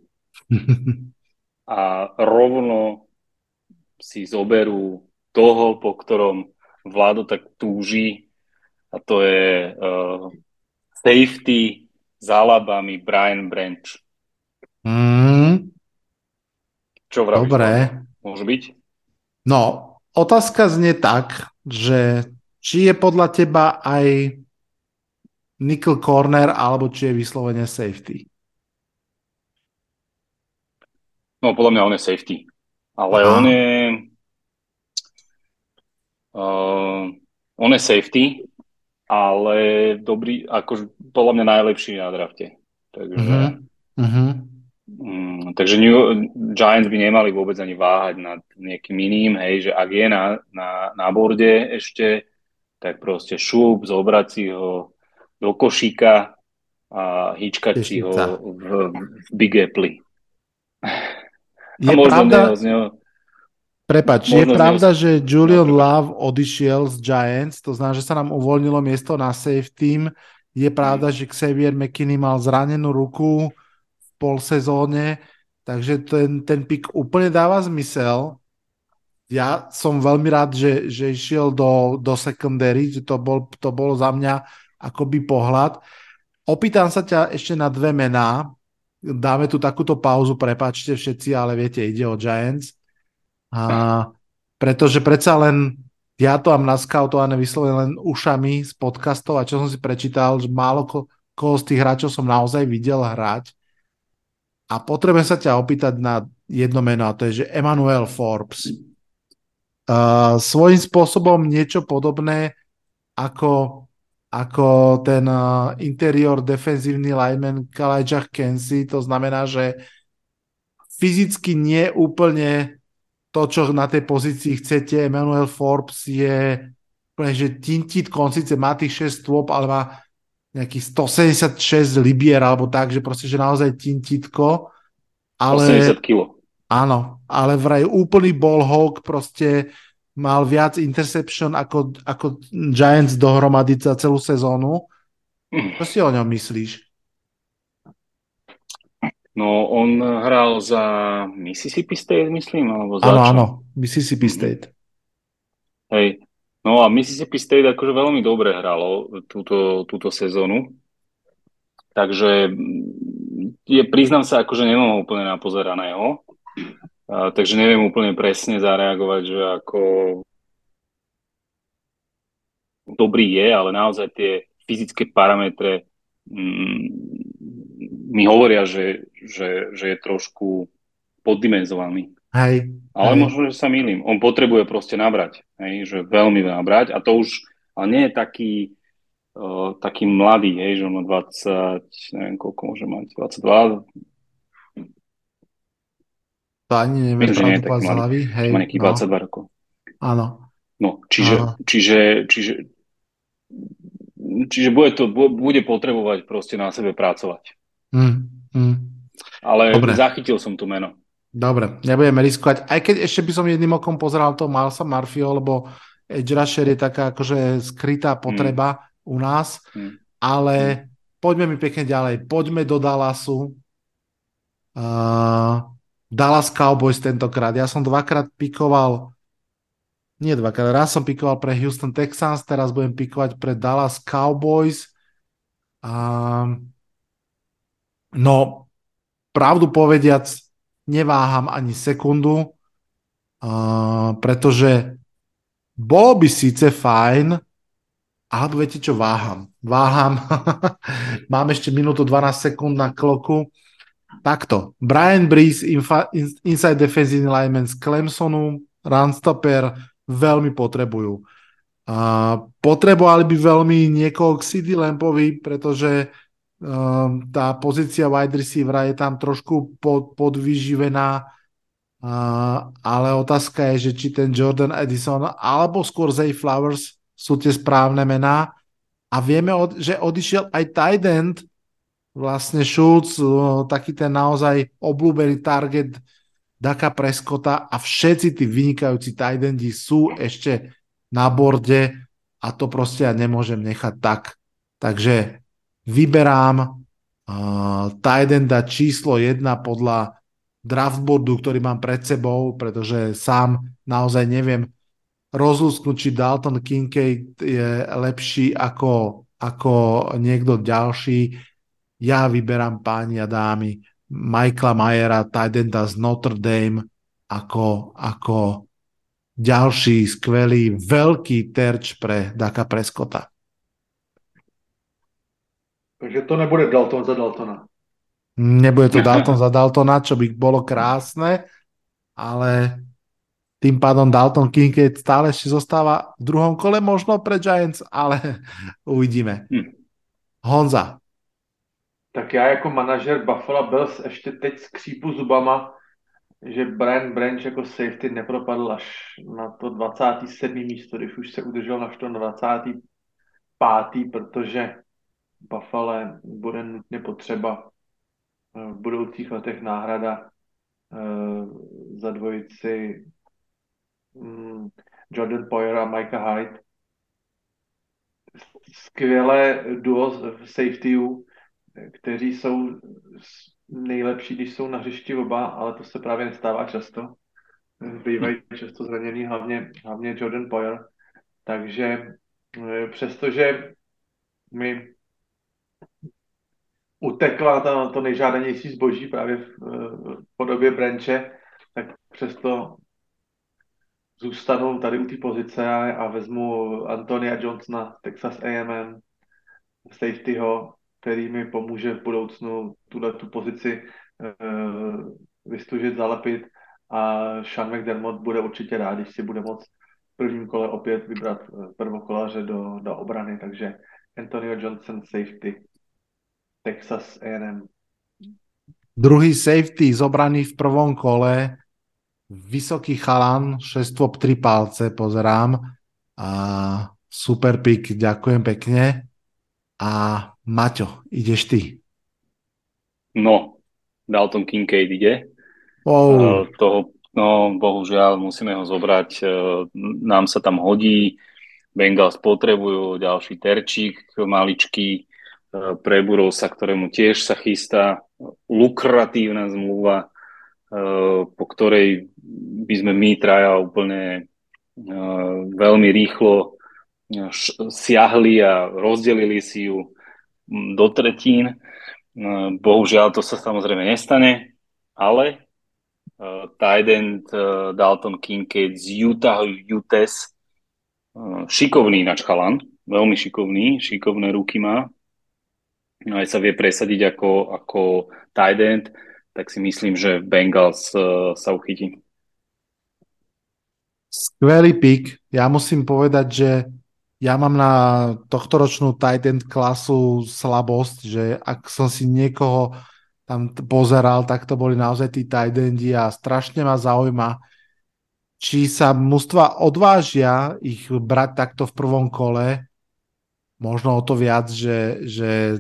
<laughs> a rovno si zoberú toho, po ktorom vládo tak túži a to je uh, safety s Alabami Brian Branch. Mm. Čo vravíš? Dobre. Môže byť? No, otázka znie tak, že či je podľa teba aj nickel corner, alebo či je vyslovene safety? No, podľa mňa on je safety. Ale Aha. on je... Uh, on je safety, ale dobrý, ako podľa mňa najlepší na drafte. Takže... Uh-huh. Mm, takže New Giants by nemali vôbec ani váhať nad nejakým iným, hej, že ak je na, na, na borde ešte, tak proste šup, zobrať si ho do košíka a hýčkať si ho v, v Big Apple. Je pravda, z neho, Prepač, je pravda, že Julian Love odišiel z Giants, to znamená, že sa nám uvoľnilo miesto na safe team. Je pravda, že Xavier McKinney mal zranenú ruku, pol sezóne, takže ten, ten pik úplne dáva zmysel. Ja som veľmi rád, že, že išiel do, do secondary, že to, bol, to bolo za mňa akoby pohľad. Opýtam sa ťa ešte na dve mená. Dáme tu takúto pauzu, prepačte všetci, ale viete, ide o Giants. A, pretože predsa len ja to mám naskautované vyslovene len ušami z podcastov a čo som si prečítal, že málo ko, koho z tých hráčov som naozaj videl hrať a potrebujem sa ťa opýtať na jedno meno, a to je, že Emmanuel Forbes. Uh, svojím spôsobom niečo podobné ako, ako ten uh, interior defenzívny lineman Kalajah Kensi, to znamená, že fyzicky nie úplne to, čo na tej pozícii chcete. Emmanuel Forbes je úplne, že tintit koncice, má tých 6 stôp, ale má nejaký 176 libier alebo tak, že proste, že naozaj tintitko. Ale, 80 kg. Áno, ale vraj úplný ball hawk proste mal viac interception ako, ako Giants dohromady za celú sezónu. Čo si o ňom myslíš? No, on hral za Mississippi State, myslím, alebo za Áno, áno, Mississippi State. Hej, No a Mississippi State akože veľmi dobre hralo túto, túto sezónu. Takže je, priznám sa, akože nemám úplne napozeraného. A, takže neviem úplne presne zareagovať, že ako dobrý je, ale naozaj tie fyzické parametre mm, mi hovoria, že, že, že je trošku poddimenzovaný. Hej. Ale hej. možno, že sa milím. On potrebuje proste nabrať. Hej, že veľmi nabrať. A to už ale nie je taký, uh, taký mladý, hej, že on má 20, neviem koľko môže mať, 22. To ani neviem, že nie je taký mladý. Hej, má nejakých no. 22 rokov. Áno. No, čiže, Áno. čiže, čiže, čiže bude, to, bude potrebovať proste na sebe pracovať. Mm, mm. Ale Dobre. zachytil som tu meno. Dobre, nebudeme riskovať. Aj keď ešte by som jedným okom pozeral to Malsa Marfio, lebo edge rusher je taká akože skrytá potreba mm. u nás, mm. ale mm. poďme mi pekne ďalej. Poďme do Dallasu. Uh, Dallas Cowboys tentokrát. Ja som dvakrát pikoval nie dvakrát, raz som pikoval pre Houston Texans, teraz budem pikovať pre Dallas Cowboys. Uh, no, pravdu povediac, neváham ani sekundu, uh, pretože bolo by síce fajn, alebo viete čo, váham. Váham. <laughs> Mám ešte minútu 12 sekúnd na kloku. Takto. Brian Breeze, infa, inside defensive lineman z Clemsonu, runstopper, veľmi potrebujú. A potrebovali by veľmi niekoho k CD Lampovi, pretože um, tá pozícia wide receivera je tam trošku pod, podvyživená, uh, ale otázka je, že či ten Jordan Edison alebo skôr Zay Flowers sú tie správne mená a vieme, od, že odišiel aj tight end, vlastne Schultz, taký ten naozaj obľúbený target Daka Preskota a všetci tí vynikajúci tight endi sú ešte na borde a to proste ja nemôžem nechať tak. Takže vyberám uh, tight enda číslo 1 podľa draftboardu, ktorý mám pred sebou, pretože sám naozaj neviem rozlúsknuť, či Dalton Kincaid je lepší ako, ako niekto ďalší. Ja vyberám páni a dámy Michaela Mayera, Tidenda z Notre Dame, ako, ako ďalší skvelý veľký terč pre Daka Preskota. Takže to nebude Dalton za Daltona. Nebude to Dalton za Daltona, čo by bolo krásne, ale tým pádom Dalton Kincaid stále ešte zostáva v druhom kole možno pre Giants, ale <laughs> uvidíme. Hm. Honza, tak já jako manažer Buffalo Bills ještě teď skřípu zubama, že Brian Branch jako safety nepropadl až na to 27. místo, když už se udržel na to 25. protože Buffalo bude nutně potřeba eh, v budoucích letech náhrada uh, za dvojici um, Jordan Poyer a Micah Hyde. Skvělé duo safetyů, kteří jsou nejlepší, když jsou na hřišti oba, ale to se právě nestává často. Bývají často zraněný, hlavně, hlavně Jordan Poyer. Takže eh, přestože mi utekla to, to nejžádanější zboží právě v, v podobě branče, tak přesto zůstanu tady u té pozice a, a vezmu Antonia Johnsona, Texas A&M, safetyho, který mi pomůže v budoucnu tuhle tu pozici uh, vystužit, zalepit a Sean McDermott bude určitě rád, když si bude moct v prvním kole opět vybrat eh, prvokolaře do, do obrany, takže Antonio Johnson safety, Texas A&M. Druhý safety zobraný v prvom kole, vysoký chalan, 6 3 palce, pozerám. A super pick, ďakujem pekne. A Maťo, ideš ty. No, Dalton Kincaid ide. Oh. Toho, no, bohužiaľ, musíme ho zobrať. Uh, nám sa tam hodí. Bengals potrebujú ďalší terčík, maličký uh, pre Burovsa, ktorému tiež sa chystá lukratívna zmluva, po ktorej by sme my traja úplne veľmi rýchlo siahli a rozdelili si ju do tretín. No, bohužiaľ to sa samozrejme nestane, ale uh, tight uh, Dalton Kincaid z Utah Utes, uh, šikovný nač chalan, veľmi šikovný, šikovné ruky má. No aj sa vie presadiť ako, ako tight tak si myslím, že Bengals uh, sa uchytí. Skvelý pick. Ja musím povedať, že ja mám na tohtoročnú tight end klasu slabosť, že ak som si niekoho tam pozeral, tak to boli naozaj tí tight endi a strašne ma zaujíma, či sa mužstva odvážia ich brať takto v prvom kole, možno o to viac, že, že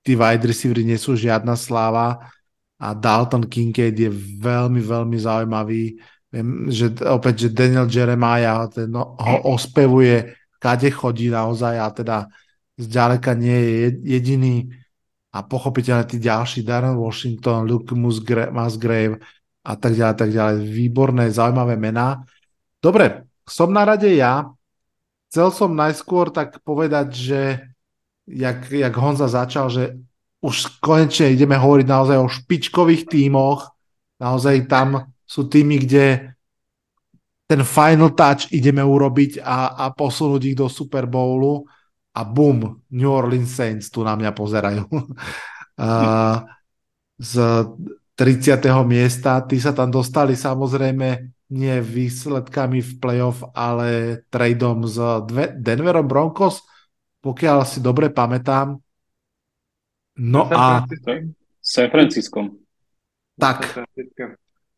tí wide receivery nie sú žiadna sláva a Dalton Kincaid je veľmi, veľmi zaujímavý. Viem, že opäť, že Daniel Jeremiah ten ho ospevuje, kade chodí naozaj a teda zďaleka nie je jediný a pochopiteľne tí ďalší, Darren Washington, Luke Musgrave a tak ďalej, tak ďalej. Výborné, zaujímavé mená. Dobre, som na rade ja. Chcel som najskôr tak povedať, že jak, jak Honza začal, že už konečne ideme hovoriť naozaj o špičkových tímoch. Naozaj tam sú týmy, kde ten final touch ideme urobiť a, a posunúť ich do Super Bowlu a boom, New Orleans Saints tu na mňa pozerajú. <laughs> uh, z 30. miesta, tí sa tam dostali samozrejme nie výsledkami v playoff, ale tradeom s Denverom Broncos, pokiaľ si dobre pamätám, No a... San Francisco. Tak.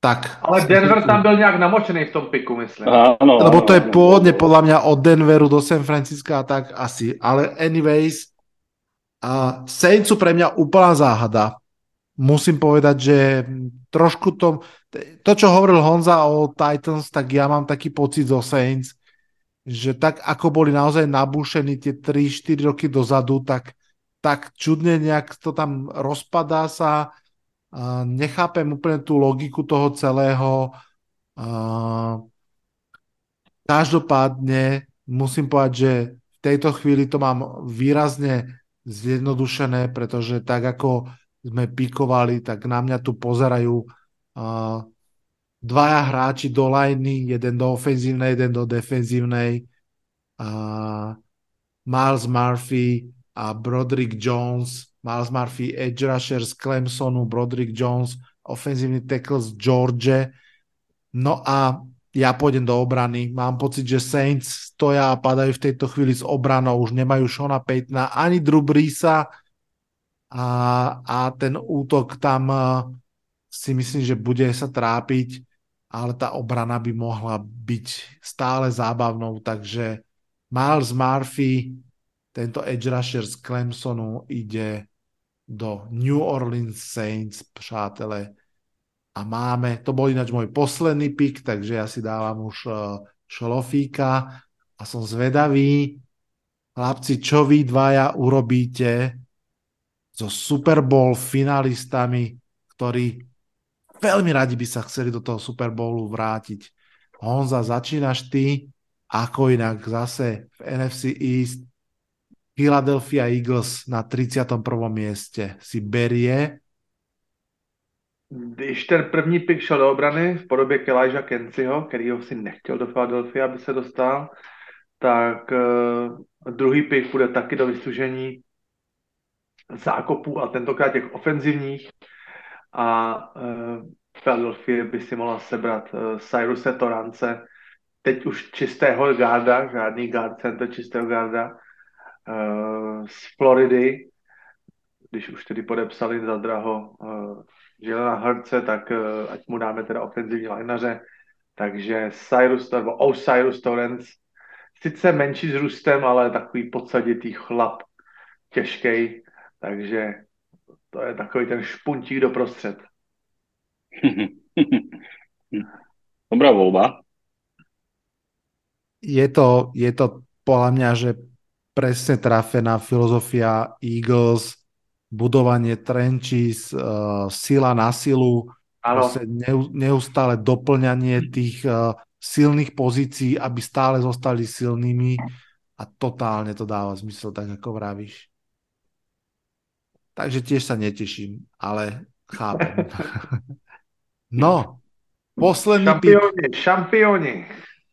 Tak. Ale Denver tam byl nějak namočený v tom piku, myslím. Áno, Lebo to je pôvodne podľa mňa od Denveru do San Francisca a tak asi. Ale anyways, a Saints sú pre mňa úplná záhada. Musím povedať, že trošku to, to, čo hovoril Honza o Titans, tak ja mám taký pocit zo Saints, že tak ako boli naozaj nabúšení tie 3-4 roky dozadu, tak tak čudne nejak to tam rozpadá sa. Nechápem úplne tú logiku toho celého. Každopádne musím povedať, že v tejto chvíli to mám výrazne zjednodušené, pretože tak ako sme pikovali, tak na mňa tu pozerajú dvaja hráči do lajny, jeden do ofenzívnej, jeden do defenzívnej. Miles Murphy a Broderick Jones, Miles Murphy, edge rusher z Clemsonu, Broderick Jones, ofenzívny tackle z George. No a ja pôjdem do obrany. Mám pocit, že Saints stoja a padajú v tejto chvíli s obranou. Už nemajú Shona Paytona ani Drew Breesa a, a ten útok tam uh, si myslím, že bude sa trápiť, ale tá obrana by mohla byť stále zábavnou, takže Miles Murphy tento edge rusher z Clemsonu ide do New Orleans Saints, přátelé. A máme, to bol ináč môj posledný pick, takže ja si dávam už uh, šlofíka a som zvedavý, chlapci, čo vy dvaja urobíte so Super Bowl finalistami, ktorí veľmi radi by sa chceli do toho Super Bowlu vrátiť. Honza, začínaš ty, ako inak zase v NFC East Philadelphia Eagles na 31. mieste si berie. Když ten první pick šel do obrany v podobě Kelijah Kenciho, kterýho si nechtěl do Philadelphia, aby se dostal, tak uh, druhý pick bude taky do vyslužení zákopů a tentokrát těch ofenzivních a uh, Philadelphia by si mohla sebrat uh, Cyruse Torance, teď už čistého garda, žádný guard center čistého garda, z Floridy, když už tedy podepsali za draho uh, Jelena Hrdce, tak uh, ať mu dáme teda ofenzivní lajnaře. Takže Cyrus, nebo Osiris Torrance, sice menší s růstem, ale takový podsaditý chlap, těžký, takže to je takový ten špuntík do prostřed. Dobrá voľba. Je to, je to podľa mňa, že presne trafená filozofia Eagles, budovanie trenčís, uh, sila na silu, neustále doplňanie tých uh, silných pozícií, aby stále zostali silnými a totálne to dáva zmysel, tak ako vravíš. Takže tiež sa neteším, ale chápem. <laughs> no, posledný šampióni, pick. Šampióni.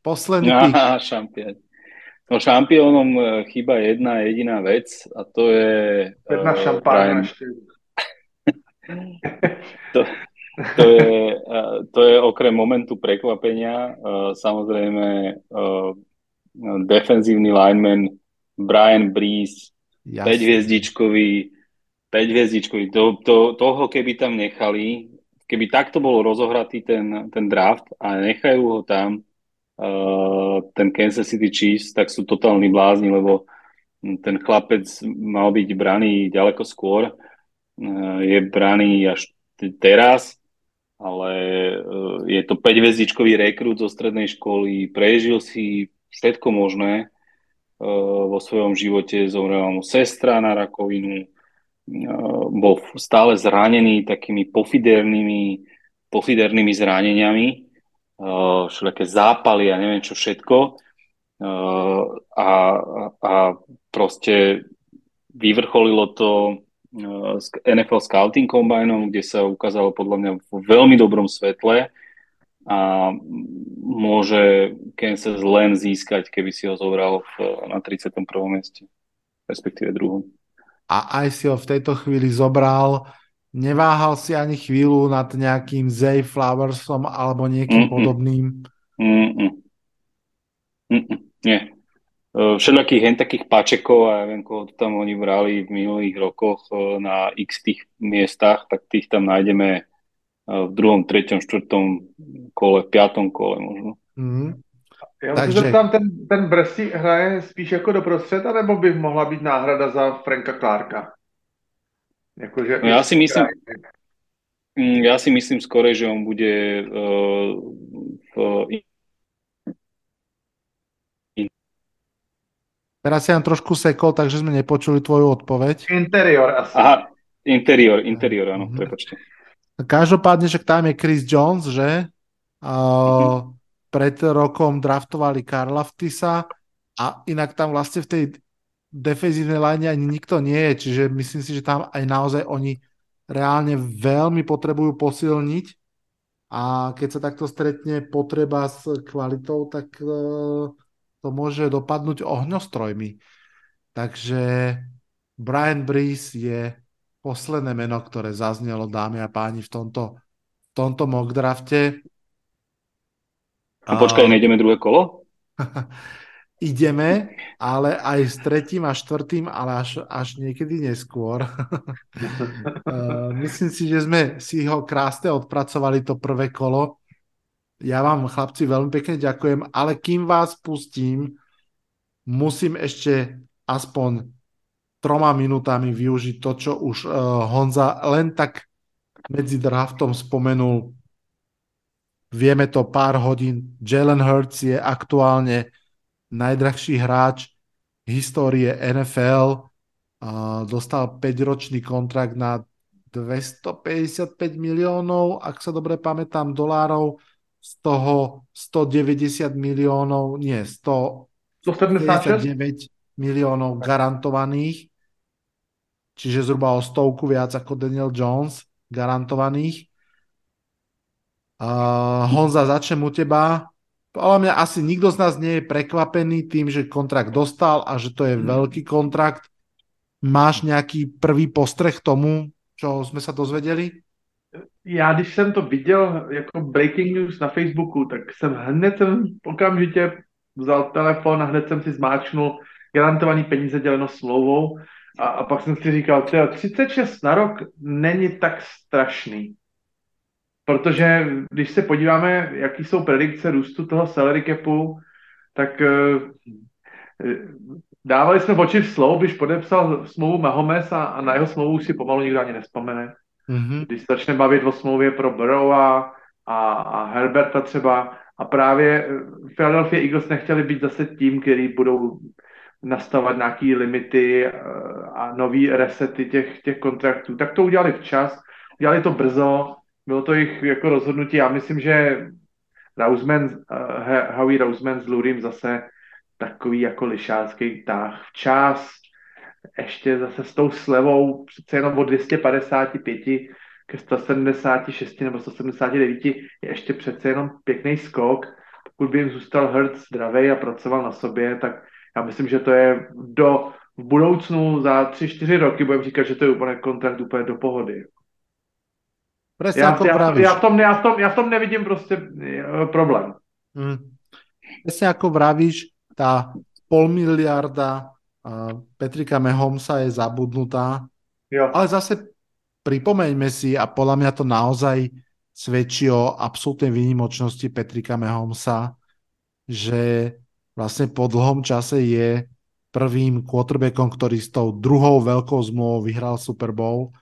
Posledný pick. šampión. No šampiónom e, chýba jedna jediná vec a to je... Jedna uh, šampána ešte. <laughs> to, to, je, uh, to je okrem momentu prekvapenia samozrejme defenzívny lineman Brian Brees, 5 hviezdičkový, 5 hviezdičkový. To, to, toho keby tam nechali, keby takto bol rozohratý ten, ten draft a nechajú ho tam, ten Kansas City Chiefs, tak sú totálni blázni, lebo ten chlapec mal byť braný ďaleko skôr. Uh, je braný až teraz, ale uh, je to 5-hvezdičkový rekrút zo strednej školy, prežil si všetko možné uh, vo svojom živote, zomrela mu sestra na rakovinu, bol stále zranený takými pofidernými, pofidernými zraneniami, všelijaké zápaly a neviem čo všetko. A, a proste vyvrcholilo to s NFL Scouting Combineom, kde sa ukázalo podľa mňa v veľmi dobrom svetle a môže Kansas len získať, keby si ho zobral v, na 31. mieste, respektíve druhom. A aj si ho v tejto chvíli zobral, neváhal si ani chvíľu nad nejakým Zay Flowersom alebo niekým Mm-mm. podobným? Mm-mm. Mm-mm. Nie. Všetkých hen takých pačekov a ja viem, koho tam oni brali v minulých rokoch na x tých miestach, tak tých tam nájdeme v druhom, treťom, štvrtom kole, v piatom kole možno. Mm. Já Takže... se zeptám, ten, ten Bresi hraje spíš jako doprostřed, anebo by mohla být náhrada za Franka Clarka? Jakože no já si myslím, ja si myslím skore, že on bude uh, v Teraz si nám trošku sekol, takže sme nepočuli tvoju odpoveď. Interior asi. Aha, interior, interior, áno, mm-hmm. prepačte. Každopádne, že tam je Chris Jones, že? Uh, mm-hmm. Pred rokom draftovali Karla Vtisa a inak tam vlastne v tej defenzívnej line ani nikto nie je, čiže myslím si, že tam aj naozaj oni reálne veľmi potrebujú posilniť a keď sa takto stretne potreba s kvalitou, tak uh, to môže dopadnúť ohňostrojmi. Takže Brian Brees je posledné meno, ktoré zaznelo, dámy a páni, v tomto, v tomto mock drafte. A počkaj, nejdeme druhé kolo? <laughs> Ideme, ale aj s tretím a štvrtým, ale až, až niekedy neskôr. <laughs> Myslím si, že sme si ho krásne odpracovali to prvé kolo ja vám, chlapci, veľmi pekne ďakujem, ale kým vás pustím, musím ešte aspoň troma minútami využiť to, čo už uh, Honza len tak medzi draftom spomenul. Vieme to pár hodín. Jalen Hurts je aktuálne najdrahší hráč histórie NFL. Uh, dostal 5-ročný kontrakt na 255 miliónov, ak sa dobre pamätám, dolárov z toho 190 miliónov, nie, 179 miliónov garantovaných, čiže zhruba o stovku viac ako Daniel Jones garantovaných. Uh, Honza, začnem u teba. Podľa mňa asi nikto z nás nie je prekvapený tým, že kontrakt dostal a že to je mm. veľký kontrakt. Máš nejaký prvý postreh tomu, čo sme sa dozvedeli? já když jsem to viděl jako breaking news na Facebooku, tak jsem hned jsem okamžitě vzal telefon a hned jsem si zmáčknul garantovaný peníze děleno smlouvou a, a pak jsem si říkal, že 36 na rok není tak strašný. Protože když se podíváme, jaký jsou predikce růstu toho salary capu, tak uh, dávali jsme oči v slou, když podepsal smlouvu Mahomes a, a na jeho smlouvu si pomalu nikdo ani nespomene. Mm-hmm. Když začne bavit o smlouvě pro Burrowa a, a Herberta třeba a právě eh, Philadelphia Eagles nechtěli být zase tím, který budou nastavovat nějaké limity eh, a nový resety těch, těch kontraktů, tak to udělali včas, udělali to brzo, bylo to jich jako rozhodnutí. Já myslím, že Roseman, uh, Howie Roseman s Lurim zase takový jako lišácký tah včas, ještě zase s tou slevou přece jenom od 255 ke 176 nebo 179 je ještě přece jenom pěkný skok. Pokud by jim zůstal Hertz zdravý a pracoval na sobě, tak já myslím, že to je do v budoucnu za 3-4 roky budeme říkat, že to je úplně kontrakt úplně do pohody. Presne ja, ja, ja, v tom, ja, v tom, ja v tom nevidím proste e, problém. Hmm. Presne ako vravíš, tá pol miliarda Petrika Mehomsa je zabudnutá. Jo. Ale zase pripomeňme si, a podľa mňa to naozaj svedčí o absolútnej výnimočnosti Petrika Mehomsa, že vlastne po dlhom čase je prvým quarterbackom, ktorý s tou druhou veľkou zmluvou vyhral Super Bowl.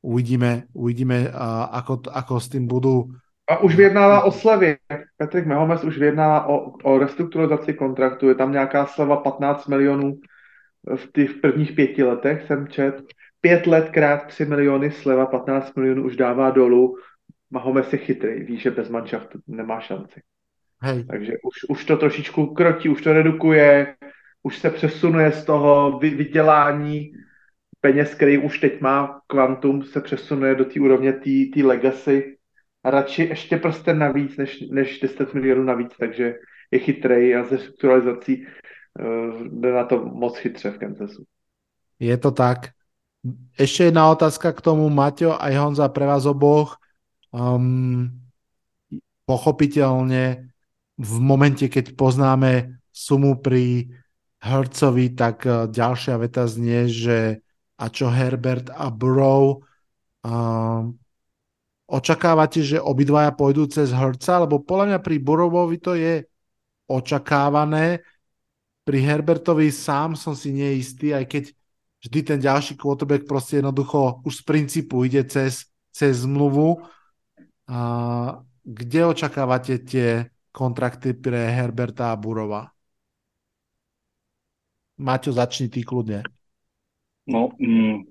Uvidíme, uvidíme ako, ako s tým budú. A už vyjednává o slevě. Patrick Mahomes už vyjednává o, o restrukturalizaci kontraktu. Je tam nějaká sleva 15 milionů v těch prvních pěti letech, jsem čet. Pět let krát 3 miliony sleva, 15 milionů už dává dolů. Mahomes je chytrý, ví, že bez manšaftu nemá šanci. Hej. Takže už, už to trošičku krotí, už to redukuje, už se přesunuje z toho vy, vydělání peněz, který už teď má kvantum, se přesunuje do té úrovně té legacy a radši ještě prsten navíc, než, než 10 milionů navíc, takže je chytrej a ze strukturalizací uh, jde na to moc chytře v Kansasu. Je to tak. Ešte jedna otázka k tomu, Maťo aj Honza, pre vás oboch. Um, pochopiteľne v momente, keď poznáme sumu pri Hercovi, tak uh, ďalšia veta znie, že a čo Herbert a Burrow um, očakávate, že obidvaja pôjdu cez Herca, lebo podľa mňa pri Burrowovi to je očakávané, pri Herbertovi sám som si neistý, aj keď vždy ten ďalší quarterback proste jednoducho už z princípu ide cez, cez zmluvu. A kde očakávate tie kontrakty pre Herberta a Burova? Maťo, začni ty kľudne. No, mm,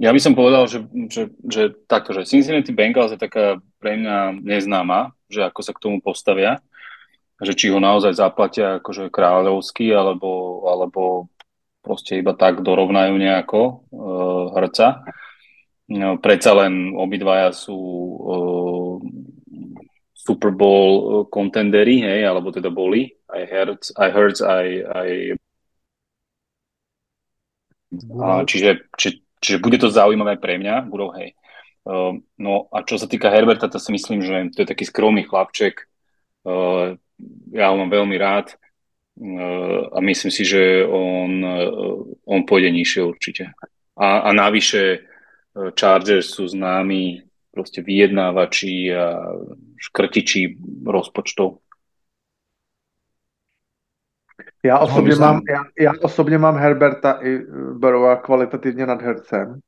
ja by som povedal, že, že, že takto, že Cincinnati Bengals je taká pre mňa neznáma, že ako sa k tomu postavia, že či ho naozaj zaplatia akože kráľovský, alebo, alebo proste iba tak dorovnajú nejako uh, hrca. No, predsa len obidvaja sú uh, Super Bowl kontendery, hej, alebo teda boli, aj Hertz, aj Hertz, aj, aj a čiže, či, čiže bude to zaujímavé pre mňa, budou hej. Uh, no a čo sa týka Herberta, to si myslím, že to je taký skromný chlapček. Uh, ja ho mám veľmi rád a myslím si, že on, on pôjde nižšie určite. A, a navyše Chargers sú známi proste vyjednávači a škrtiči rozpočtov. Já osobně, mám, já, já osobně mám Herberta i Barova kvalitativně nad hercem.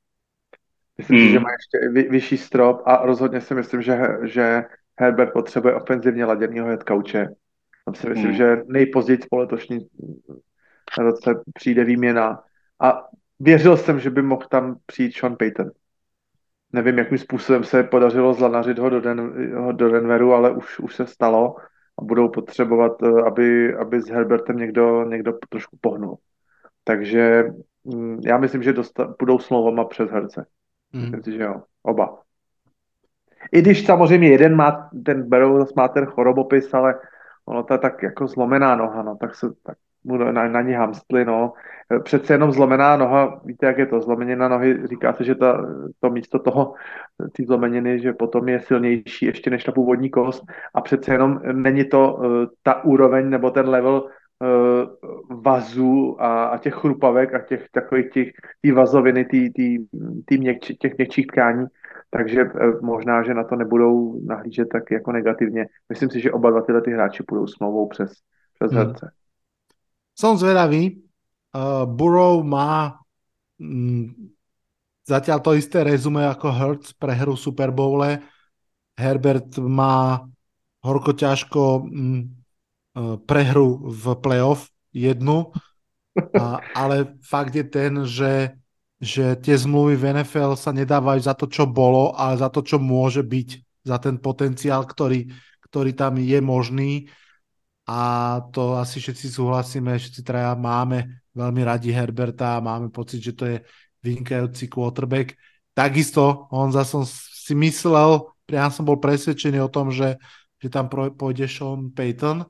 Myslím mm. si, že má ještě vy, vyšší strop a rozhodně si myslím, že, že Herbert potřebuje ofenzivně laděného headcoache tam si myslím, hmm. že nejpozději po letošní roce přijde výměna. A věřil jsem, že by mohl tam přijít Sean Payton. Nevím, jakým způsobem se podařilo zlanařit ho do, Den, ho do Denveru, ale už, už se stalo a budou potřebovat, eh, aby, aby s Herbertem někdo, někdo trošku pohnul. Takže mm, já myslím, že dosta, budou slovama přes herce. Mm. Myslím si, že jo. Oba. I když samozřejmě jeden má, ten Barrow má ten chorobopis, ale ono to je tak jako zlomená noha, no, tak se tak mu na, na ní hamstli, no. Přece jenom zlomená noha, víte, jak je to, zlomenina nohy, říká se, že ta, to místo toho, ty zlomeniny, že potom je silnější ještě než ta původní kost a přece jenom není to uh, ta úroveň nebo ten level uh, vazů a, a těch chrupavek a těch takových těch, tý vazoviny, tý, tý, tý měkči, těch měkčích tkání, takže eh, možná, že na to nebudou nahlížet tak jako negativně. Myslím si, že oba dva tyhle ty hráči půjdou smlouvou přes, přes hmm. herce. Som zvedavý. Uh, Burrow má mm, zatiaľ to isté rezume ako Hertz pre hru Super Bowle. Herbert má horko ťažko mm, uh, prehru v playoff jednu, a, ale fakt je ten, že že tie zmluvy v NFL sa nedávajú za to, čo bolo, ale za to, čo môže byť, za ten potenciál, ktorý, ktorý tam je možný. A to asi všetci súhlasíme, všetci traja máme veľmi radi Herberta a máme pocit, že to je vynikajúci quarterback. Takisto on som si myslel, priam som bol presvedčený o tom, že, že tam pôjde Sean Payton.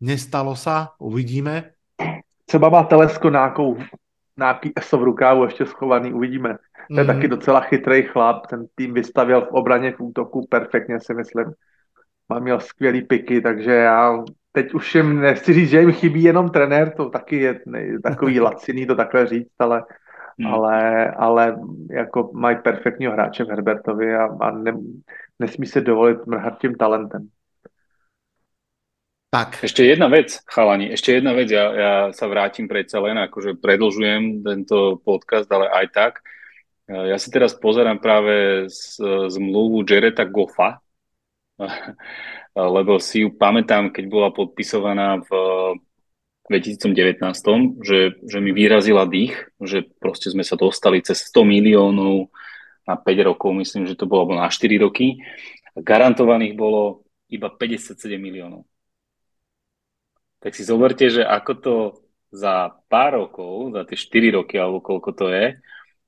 Nestalo sa, uvidíme. Třeba má telesko nějakou nějaký ESO v rukávu ještě schovaný, uvidíme. To je mm. taky docela chytrý chlap, ten tým vystavil v obraně, v útoku perfektně si myslím. Má měl skvělý piky, takže já teď už jim nechci říct, že jim chybí jenom trenér, to taky je takový <laughs> laciný to takhle říct, ale, mm. ale, ale jako mají perfektního hráče v Herbertovi a, a ne, nesmí se dovolit mrhat tím talentem. Tak. Ešte jedna vec, chalani, ešte jedna vec, ja, ja sa vrátim predsa len, akože predlžujem tento podcast, ale aj tak. Ja si teraz pozerám práve z, zmluvu Jareta Goffa, lebo si ju pamätám, keď bola podpisovaná v 2019, že, že mi vyrazila dých, že proste sme sa dostali cez 100 miliónov na 5 rokov, myslím, že to bolo na 4 roky. Garantovaných bolo iba 57 miliónov. Tak si zoberte, že ako to za pár rokov, za tie 4 roky alebo koľko to je,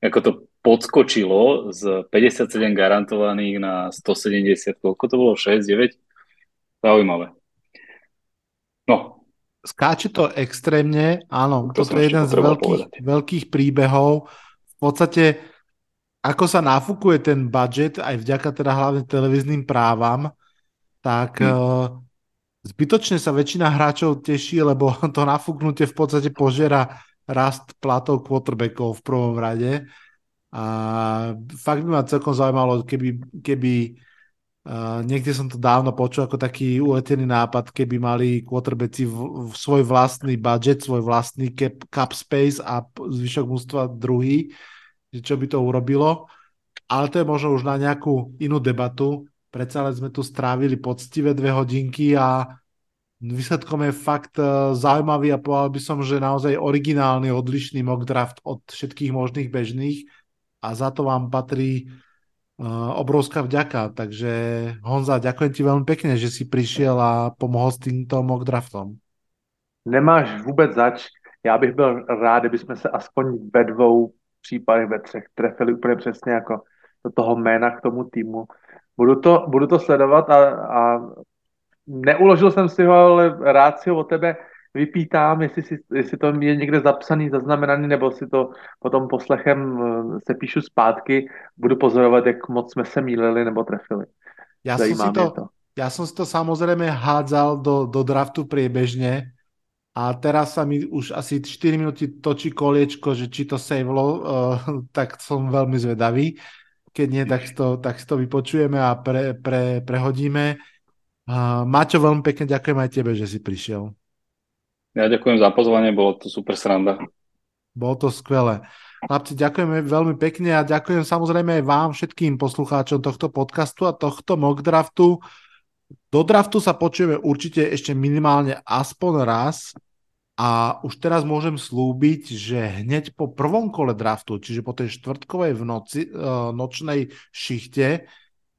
ako to podskočilo z 57 garantovaných na 170, koľko to bolo, 6, 9? Zaujímavé. No. Skáče to extrémne, áno, to toto je jeden z veľkých, veľkých príbehov. V podstate, ako sa nafúkuje ten budget, aj vďaka teda hlavne televíznym právam, tak hmm. zbytočne sa väčšina hráčov teší, lebo <laughs> to nafúknutie v podstate požiera rast platov quarterbackov v prvom rade. A fakt by ma celkom zaujímalo, keby, keby Uh, niekde som to dávno počul ako taký uletený nápad, keby mali quarterbacki svoj vlastný budget, svoj vlastný cap, cap space a zvyšok mústva druhý, že čo by to urobilo. Ale to je možno už na nejakú inú debatu. Predsa len sme tu strávili poctivé dve hodinky a výsledkom je fakt uh, zaujímavý a povedal by som, že naozaj originálny, odlišný mock draft od všetkých možných bežných a za to vám patrí obrovská vďaka. Takže Honza, ďakujem ti veľmi pekne, že si prišiel a pomohol s týmto mock draftom. Nemáš vůbec zač. Já bych byl rád, kdyby jsme se aspoň ve dvou případech, ve třech trefili úplně přesně jako do toho jména k tomu týmu. Budu to, budu to sledovat a, a neuložil jsem si ho, ale rád si ho o tebe vypítám, jestli, si, jestli to je někde zapsaný, zaznamenaný, nebo si to potom poslechem eh, se píšu zpátky, budu pozorovat, jak moc jsme se mýlili nebo trefili. Ja som, si to, to. ja som si to samozrejme hádzal do, do draftu priebežne a teraz sa mi už asi 4 minúty točí koliečko, že či to savelo, uh, tak som veľmi zvedavý. Keď nie, tak si to, tak to vypočujeme a pre, pre, prehodíme. Uh, Maťo, veľmi pekne ďakujem aj tebe, že si prišiel. Ja ďakujem za pozvanie, bolo to super sranda. Bolo to skvelé. Chlapci, ďakujeme veľmi pekne a ďakujem samozrejme aj vám, všetkým poslucháčom tohto podcastu a tohto mock draftu. Do draftu sa počujeme určite ešte minimálne aspoň raz a už teraz môžem slúbiť, že hneď po prvom kole draftu, čiže po tej štvrtkovej v noci, uh, nočnej šichte,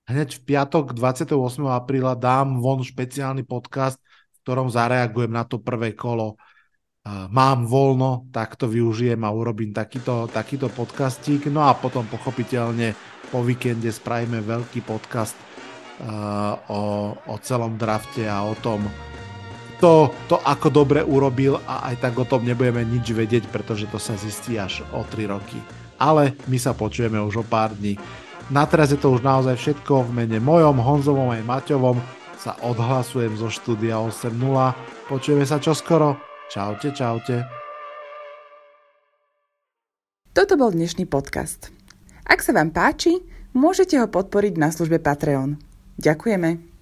hneď v piatok 28. apríla dám von špeciálny podcast, ktorom zareagujem na to prvé kolo. Mám voľno, tak to využijem a urobím takýto, takýto podcastík. No a potom pochopiteľne po víkende spravíme veľký podcast o, o celom drafte a o tom, to, to ako dobre urobil a aj tak o tom nebudeme nič vedieť, pretože to sa zistí až o 3 roky. Ale my sa počujeme už o pár dní. Na teraz je to už naozaj všetko v mene mojom, Honzovom aj Maťovom sa odhlasujem zo štúdia 8.0. Počujeme sa čoskoro. Čaute, čaute. Toto bol dnešný podcast. Ak sa vám páči, môžete ho podporiť na službe Patreon. Ďakujeme.